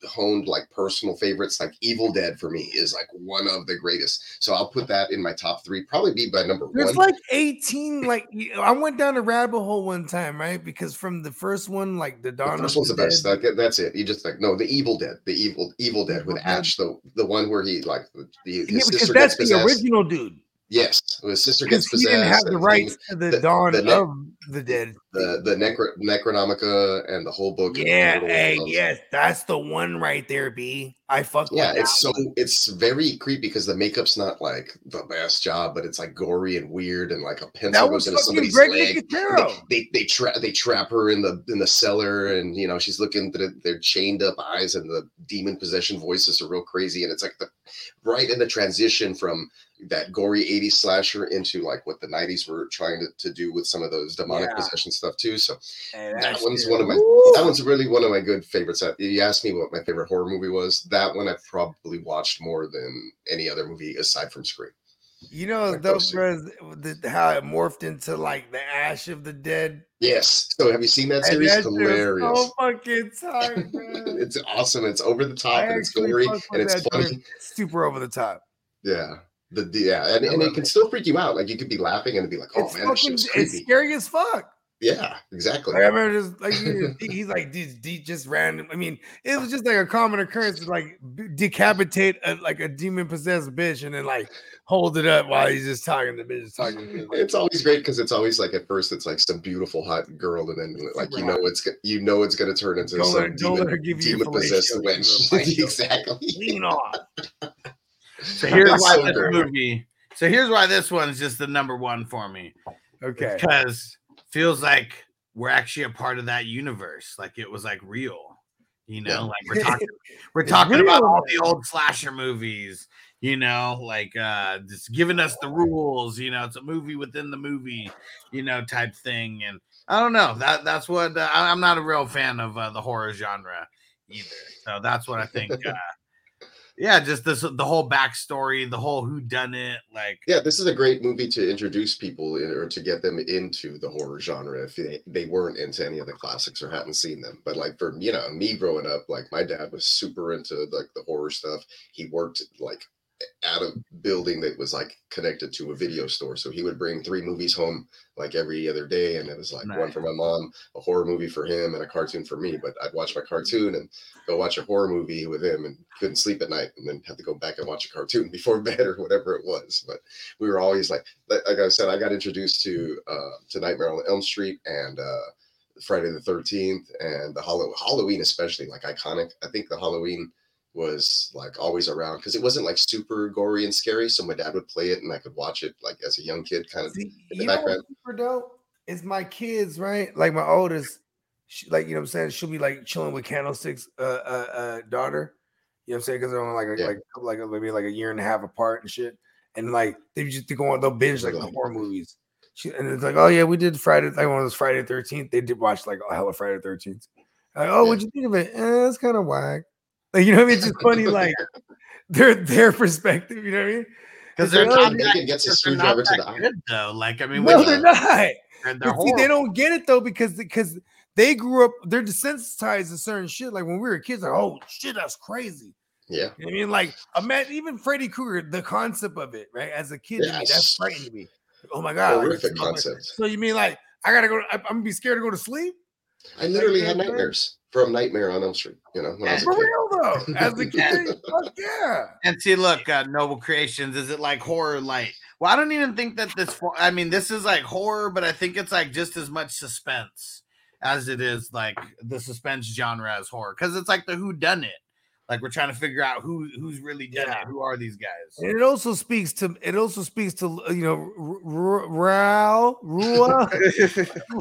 honed like personal favorites like evil dead for me is like one of the greatest so i'll put that in my top three probably be by number There's one like 18, like i went down a rabbit hole one time, right? Because from the first one, like the The first of one's the best. That, that's it. You just like no, the Evil Dead, the evil Evil Dead with Evil Dead? Ash, the the one where he like the, Yeah, because that's the original dude. Yes, his sister gets he possessed. didn't have the and he- rights to the, the- Dawn the ne- of the Dead. The the Necro, Necronomicon and the whole book. Yeah, hey, yes, that's the one right there, B. I fuck Yeah, it's so one. it's very creepy because the makeup's not like the best job, but it's like gory and weird and like a pencil was goes into somebody's Greg leg. They they, they trap they trap her in the in the cellar and you know she's looking through their chained up eyes and the demon possession voices are real crazy and it's like the right in the transition from that gory 80s slasher into like what the 90s were trying to, to do with some of those demonic Yeah. possession stuff too. So Hey, that shit- one's one of my- Woo! that one's really one of my good favorites. Uh, You asked me what my favorite horror movie was. That one I've probably watched more than any other movie aside from Scream. You know, like those two. bros, the, how it morphed into like the Ash of the Dead. Yes. So have you seen that series? that shit was Hilarious. So fucking tight, bro. it's awesome. It's over the top I and it's gory and it's funny. Super over the top. Yeah. The, yeah, and, and it can still freak you out. Like you could be laughing and be like, "Oh it's man, fucking, it's scary as fuck. Yeah, exactly. Like, I remember just like he's like de- just random. I mean, it was just like a common occurrence to like decapitate a, like a demon possessed bitch and then like hold it up while he's just talking. The bitch is talking. to It's always great because it's always like at first it's like some beautiful hot girl, and then like you know it's you know it's gonna turn into Don't some let- demon, demon possessed fellatio, wench. give her a bite. exactly. Lean off. So here's why so this movie. So here's why this one's just the number one for me Okay. because feels like we're actually a part of that universe. Like it was like real, you know. Like we're talking, we're talking about all the old slasher movies. You know, like uh just giving us the rules. You know, it's a movie within the movie. You know, type thing. And I don't know. That that's what uh, I'm not a real fan of uh, the horror genre either. So that's what I think. Uh, yeah, just this the whole backstory, the whole who done it, like Yeah, this is a great movie to introduce people in, or to get them into the horror genre if they, they weren't into any of the classics or hadn't seen them. But like for you know me growing up, like my dad was super into like the horror stuff. He worked like at a building that was like connected to a video store, so he would bring three movies home like every other day, and it was like one for my mom, a horror movie for him, and a cartoon for me. But I'd watch my cartoon and go watch a horror movie with him, and couldn't sleep at night, and then have to go back and watch a cartoon before bed or whatever it was. But we were always like, like I said, I got introduced to uh, to Nightmare on Elm Street and uh, Friday the Thirteenth and the Hallow- Halloween, especially like iconic. I think the Halloween was like always around because it wasn't like super gory and scary. So my dad would play it and I could watch it like as a young kid, kind of. See, in the background. super dope? Is my kids, right? Like my oldest, she, like you know what I'm saying, she'll be like chilling with candlesticks uh uh, uh daughter. You know what I'm saying? Because they're only like a, Yeah. like like maybe like a year and a half apart and shit. And like they just go on, they'll binge like the horror movies. She, and it's like, oh yeah, we did Friday, like one of those Friday Thirteenth. They did watch like a hell of Friday Thirteenth. Like, oh, Yeah. what'd you think of it? Eh, it's kind of whack. Like you know what I mean? It's just funny, like their their perspective. You know what I mean? because They're oh, they're not- Lincoln that, gets a because they're not screwdriver to the good though. Like I mean, No, they're not. they're, they're see, they don't get it though because because they grew up, they're desensitized to certain shit. Like when we were kids, like, oh shit, that's crazy. Yeah, You know I mean, like, imagine even Freddy Krueger, the concept of it, right? As a kid, to me, that's Yes. frightening me. Oh my god, horrific so- concept. So you mean like I gotta go? I, am gonna be scared to go to sleep? I literally had yeah, yeah. nightmares from Nightmare on Elm Street. You know, when I was a For kid. real though, as a kid, fuck yeah. And see, look, uh, Noble Creations, is it like horror light? Well, I don't even think that this. I mean, this is like horror, but I think it's like just as much suspense as it is like the suspense genre as horror because it's like the who done it. Like we're trying to figure out who who's really done Yeah. it. Who are these guys? And it also speaks to it also speaks to you know r- r- rural rural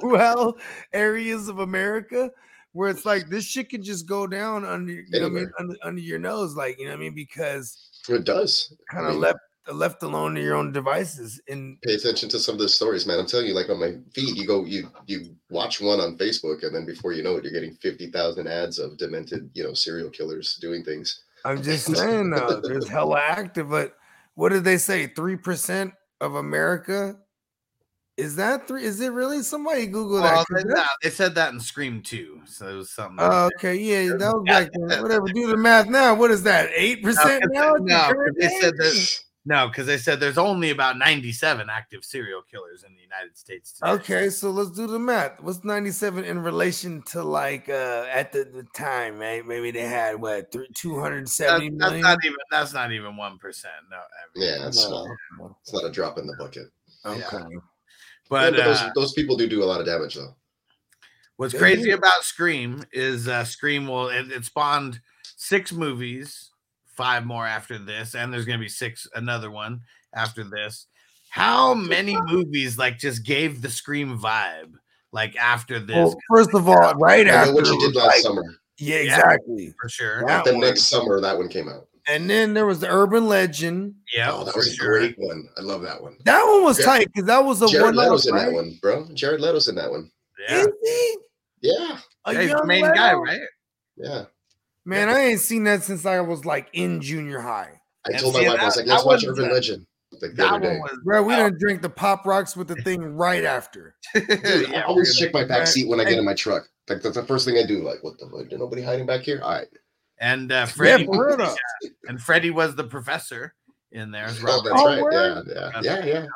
rural areas of America where it's like this shit can just go down under you know what I mean under, under your nose like you know what I mean because It does. kind I of mean, left left alone to your own devices and pay attention to some of the stories, man. I'm telling you, like on my feed, you go, you you watch one on Facebook, and then before you know it, you're getting fifty thousand ads of demented, you know, serial killers doing things. I'm just saying though there's hella active but what did they say three percent of America is that three is it really somebody Google that Well, 'cause they, nah, they said that in Scream 2, so it was something. Oh, okay, yeah, that was back then. Whatever. Do the math now. What is that? Eight percent now? at the no, 'cause current they said that no, because they said there's only about 97 active serial killers in the United States. Today. Okay, so let's do the math. What's ninety-seven in relation to like uh at the, the time, right? Maybe they had what three, two hundred That- that's not even that's not even one percent. No, I mean, Yeah, that's No. not, it's not a drop in the bucket. Okay. Yeah, but but those, uh, those people do do a lot of damage, though. What's They crazy do. about Scream is uh, Scream will it, it spawned six movies, five more after this, and there's gonna be six another one after this. How many movies like just gave the Scream vibe like after this Well, first of all, right I after what you did last like- summer. yeah, Yeah. exactly. for sure? That the one. next summer, that one came out. And then there was the Urban Legend. Yeah, oh, that for was a sure. great one. I love that one. That one was Yeah. tight because that was a Jared one. Leto's in that one, bro. Jared Leto's in that one. Yeah, Is he? Yeah, A Yeah, he's the young main guy, right? yeah. Man, I ain't seen that since I was like in junior high. I And told see, my wife, I was like, let's watch Urban a- Legend. Like That one was Bro, we didn't drink the pop rocks with the thing right after. Dude, yeah, I always check my back seat when I get in my truck. Like that's the first thing I do. Like, what the fuck? Did nobody hiding back here? All right. And uh, Freddy for real though. and Freddy was the professor in there. as Oh, that's Oh, right. word? Yeah, yeah, yeah, yeah.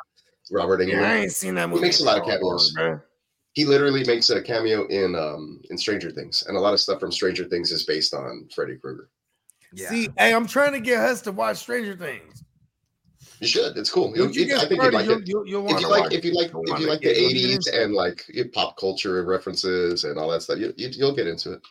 Robert Englund. Yeah, I ain't seen that movie. makes a lot of in so long, cameos. bro. He literally makes a cameo in um in Stranger Things, and a lot of stuff from Stranger Things is based on Freddy Krueger. Yeah. See, hey, I'm trying to get us to watch Stranger Things. You should. It's cool. You'll, you it- I think you'd like you'll, it. you'll, you'll If you like, if you like, if you like the get- you'll get '80s and like pop culture references and all that stuff, you, you, you'll get into it.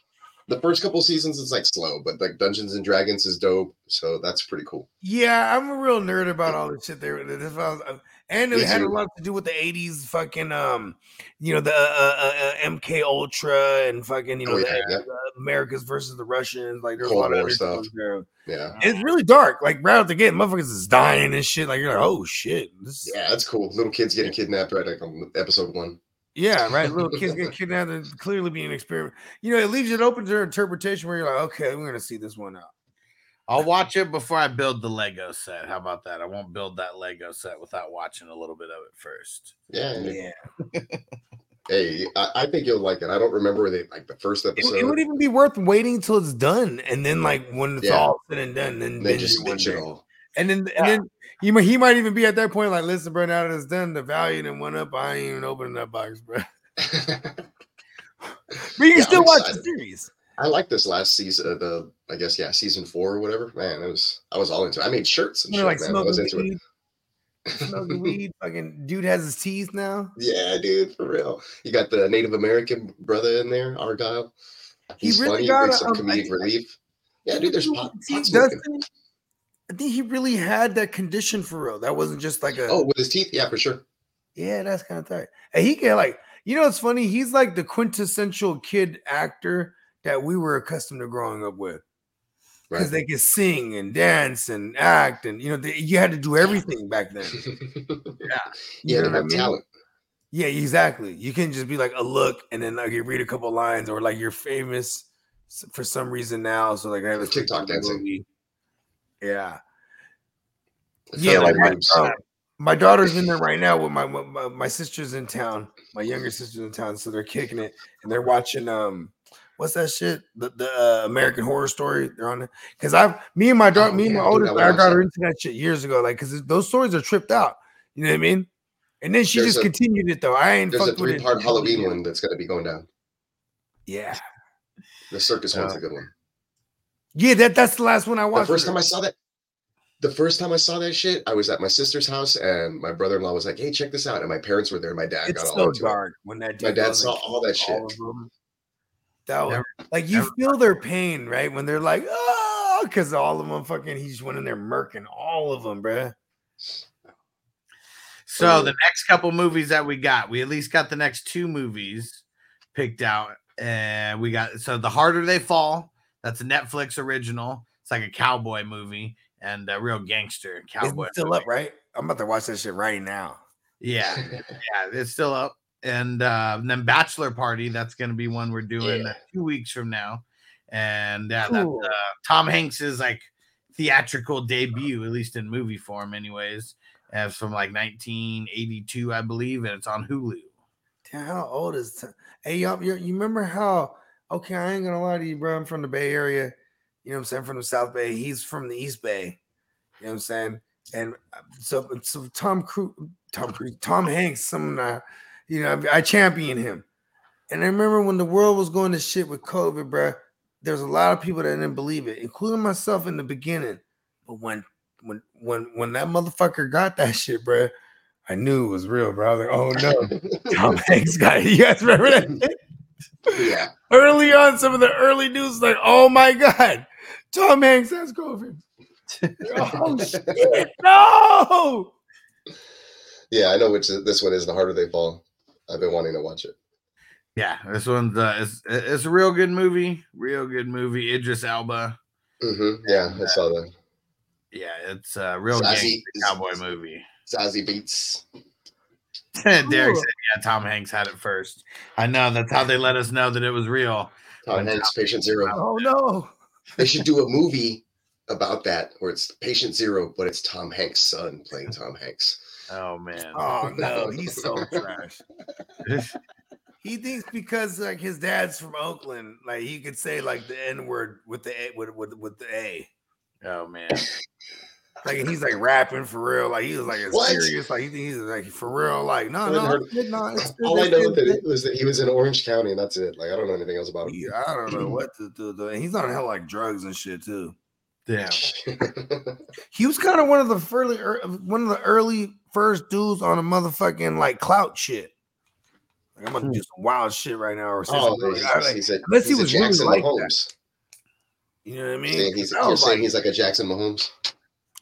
The first couple seasons is like slow, but like Dungeons and Dragons is dope, so that's pretty cool. Yeah, I'm a real nerd about all this shit. There, was, uh, and it had a lot to do with the '80s, fucking, um, you know, the uh, uh, uh, MK Ultra and fucking, you know, Oh, the, yeah, yeah. uh, Americas versus the Russians. Like, there's Cold a lot of War stuff. there. Yeah, It's really dark. Like right out the gate, motherfuckers is dying and shit. Like you're like, oh shit, this is yeah, that's cool. Little kids getting kidnapped right like on episode one. Yeah, right. Little kids get kidnapped and clearly being an experiment. You know, it leaves it open to interpretation where you're like, okay, we're gonna see this one out. I'll watch it before I build the Lego set. How about that? I won't build that Lego set without watching a little bit of it first. Yeah. Yeah. Hey, I, I think you'll like it. I don't remember where they like the first episode. it would even be worth waiting until it's done, and then like when it's Yeah. all said and done, then and they just it one bitch it all. And then and then he might he might even be at that point like, listen, bro, now that it's done, the value then went up. I ain't even opening that box, bro. But you can Yeah, still I'm watch the series. I like this last season. Uh, the I guess yeah, season four or whatever. Man, it was I was all into. it. I made shirts and shit. like man. I was into weed. Smoking weed. Fucking dude has his teeth now. it. Yeah, dude, for real. You got the Native American brother in there, Argyle. He He's really funny. got a- some um, comedic relief. Yeah, dude. There's pot, pot. Dustin, I think he really had that condition for real. That wasn't just like a Oh, with his teeth. Yeah, for sure. yeah, that's kind of tight. And he can like, you know, it's funny. He's like the quintessential kid actor that we were accustomed to growing up with because Right. they could sing and dance and act, and you know, they, you had to do everything back then. you know had to I have mean? talent. Yeah, exactly. You can just be like a look, and then like you read a couple lines, or like you're famous for some reason now. So like I have a TikTok dancing. movie. Yeah, It yeah. Like my, uh, my daughter's in there right now with my, my my sister's in town. My younger sister's in town, so they're kicking it and they're watching um. What's that shit? The, the uh, American Horror Story. They're on it because I've me and my daughter, Oh, me and yeah, my dude, oldest, I I got her into that shit years ago. Like, because those stories are tripped out. You know what I mean? And then she There's just a- continued it though. I ain't There's a fucked with it. three part Halloween one that's going to be going down. Yeah, The circus one's Uh, a good one. Yeah. That that's the last one I watched. The first time. I saw that, the first time I saw that shit, I was at my sister's house, and my brother-in-law was like, "Hey, check this out!" And my parents were there. My dad It's got all so into it. dark when that My dad saw all that kills shit. of. That was, Never- like you never feel their pain, right? When they're like, ah, oh, because all of them fucking, he just went in there murking all of them, bruh. So the next couple movies that we got, we at least got the next two movies picked out, and we got so the harder they fall. That's a Netflix original. It's like a cowboy movie and a real gangster cowboy. It's still movie. up, right? I'm about to watch that shit right now. Yeah, yeah, it's still up. And, uh, and then Bachelor Party, that's going to be one we're doing Yeah. two weeks from now. And yeah, that's Cool. uh, Tom Hanks's like theatrical debut, at least in movie form, anyways. As from like 1982, I believe, and it's on Hulu. Damn, how old is? T- hey, y'all, you remember how? Okay, I ain't gonna lie to you, bro. I'm from the Bay Area. You know what I'm saying? From the South Bay. He's from the East Bay. You know what I'm saying? And uh, so, so Tom Cruise, Tom Cruise, Tom Hanks. Some, uh, you know, I champion him. And I remember when the world was going to shit with COVID, bro. There's a lot of people that didn't believe it, including myself in the beginning. But when, when, when, when that motherfucker got that shit, bro, I knew it was real, bro. I was like, oh no. Tom Hanks got it. You guys remember that? yeah. Early on, some of the early news, like, oh my God, Tom Hanks has COVID. oh shit, no. Yeah, I know which this one is. The harder they fall. I've been wanting to watch it. Yeah, this one's uh, it's, it's a real good movie, real good movie. Idris Elba. hmm Yeah, I saw that. Yeah, it's a real Zazie- gangster cowboy movie. Zazie Beetz. Derek said, "Yeah, Tom Hanks had it first. I know that's how they let us know that it was real." Tom When Hanks, Patient Zero. Oh no. They should do a movie about that where it's Patient Zero, but it's Tom Hanks' son playing Tom Hanks. Oh man, Oh no, he's so trash. He thinks because like his dad's from Oakland, like he could say like the N word with the A with, with with the A. oh man. Like and he's like rapping for real. Like he was like serious. Like he he's like for real. Like no, no, heard- no. It's good, All I know good, that was that he was in Orange County, and that's it. Like I don't know anything else about him. He- I don't know what to do. though. And he's on hell like drugs and shit too. Damn. He was kind of one of the early, er, one of the early first dudes on a motherfucking like clout shit. Like, I'm gonna do some wild shit right now, or oh, something. he's, Like, I- like, he's a, unless he he's a was really Jackson like that. You know what I mean? Saying he's, I you're was saying like, he's like a Jackson Mahomes.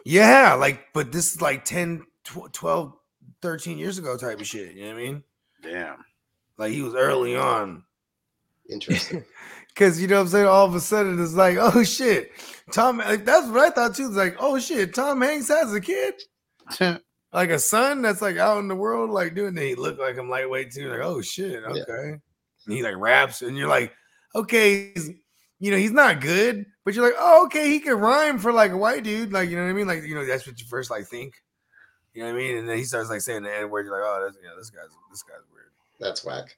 Yeah, like, but this is like 10, 12, 13 years ago type of shit. You know what I mean? Damn. Like he was early on. Interesting. Cause you know what I'm saying? All of a sudden it's like, oh shit. Tom like, that's what I thought too. It's like, oh shit, Tom Hanks has a kid. like a son that's like out in the world, like doing that. He looked like him lightweight too. Like, oh shit, Yeah. okay. And he like raps, and you're like, okay, he's, you know, he's not good, but you're like, oh, okay, he can rhyme for like a white dude. Like, you know what I mean? Like, you know, that's what you first like think. You know what I mean? And then he starts like saying the N word. You're like, oh, that's, yeah, this guy's this guy's weird. That's whack.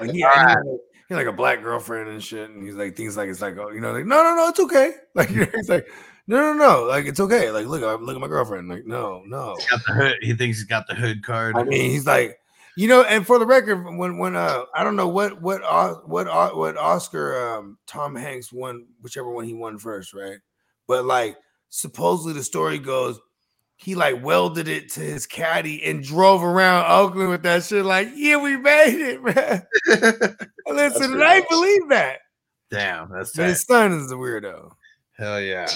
Like, yeah, he, like, he ah. like a black girlfriend and shit, and he's like things like it's like, oh, you know, like no, no, no, it's okay. Like he's like, no, no, no, like it's okay. Like look, look at my girlfriend. Like no, no. Got the hood. He thinks he's got the hood card. I mean, he's like, you know, and for the record, when when uh, I don't know what what Os- what what Oscar um Tom Hanks won, whichever one he won first, right? But like, supposedly the story goes, he like welded it to his caddy and drove around Oakland with that shit. Like, yeah, we made it, man. Listen, and I believe that. Damn, that's But tight. his son is the weirdo. Hell yeah.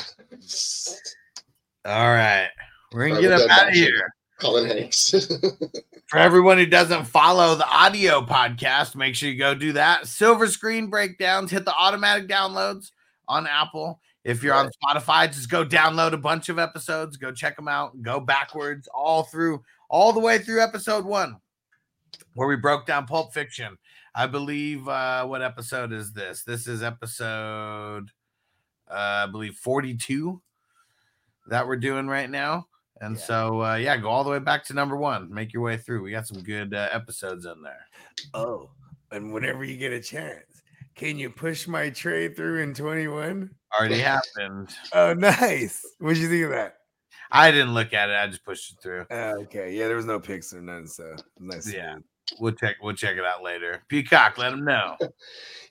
All right. We're gonna All right, get we're up out of bashing. here. Colin Hanks. For everyone who doesn't follow the audio podcast, make sure you go do that. Silver screen breakdowns, hit the automatic downloads on Apple. If you're on Spotify, just go download a bunch of episodes, go check them out, go backwards all through, all the way through episode one, where we broke down Pulp Fiction. I believe, uh, what episode is this? This is episode, uh, I believe, 42 that we're doing right now. And Yeah. so, uh, yeah, go all the way back to number one. Make your way through. We got some good uh, episodes in there. Oh, and whenever you get a chance, can you push my trade through in 21? Already happened. Oh, nice. What'd you think of that? I didn't look at it. I just pushed it through. Uh, okay. Yeah, there was no pics or nothing. So nice. Yeah. We'll check we'll check it out later. Peacock, let them know.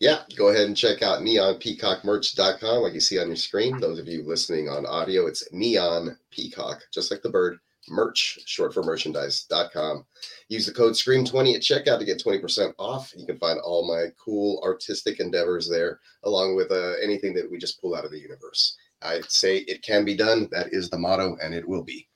Yeah, go ahead and check out neonpeacockmerch.com, like you see on your screen. Those of you listening on audio, it's neon peacock, just like the bird. Merch, short for merchandise.com. Use the code SCREAM20 at checkout to get 20% off. You can find all my cool artistic endeavors there, along with uh, anything that we just pull out of the universe. I say it can be done. That is the motto, and it will be.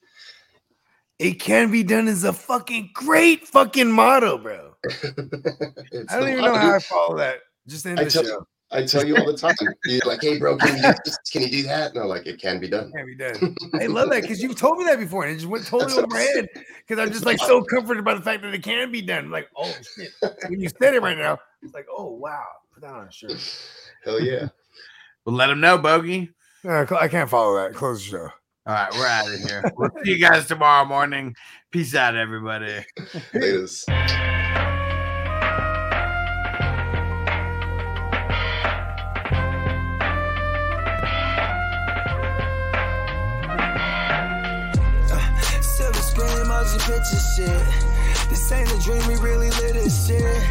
It can be done is a fucking great fucking motto, bro. I don't the even know how I follow that. Just in I the tell show. you, I tell you all the time. You're like, hey, bro, can you, do this? can you do that? And I'm like, it can be done. Can be done. I love that because you've told me that before, and it just went totally That's over my head. Because I'm just like so comforted by the fact that it can be done. like, oh shit. When you said it right now, it's like, oh wow. Put that on a shirt. Hell yeah. We'll let them know, Bogey. Uh, I can't follow that. Close the show. All right, we're out of here. We'll see you guys tomorrow morning. Peace out, everybody. Laters. Silver screen motion picture shit. This ain't a dream, we really live this shit.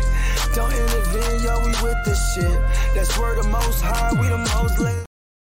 Don't intervene, yo, we with this shit. That's where the most high, we the most lit.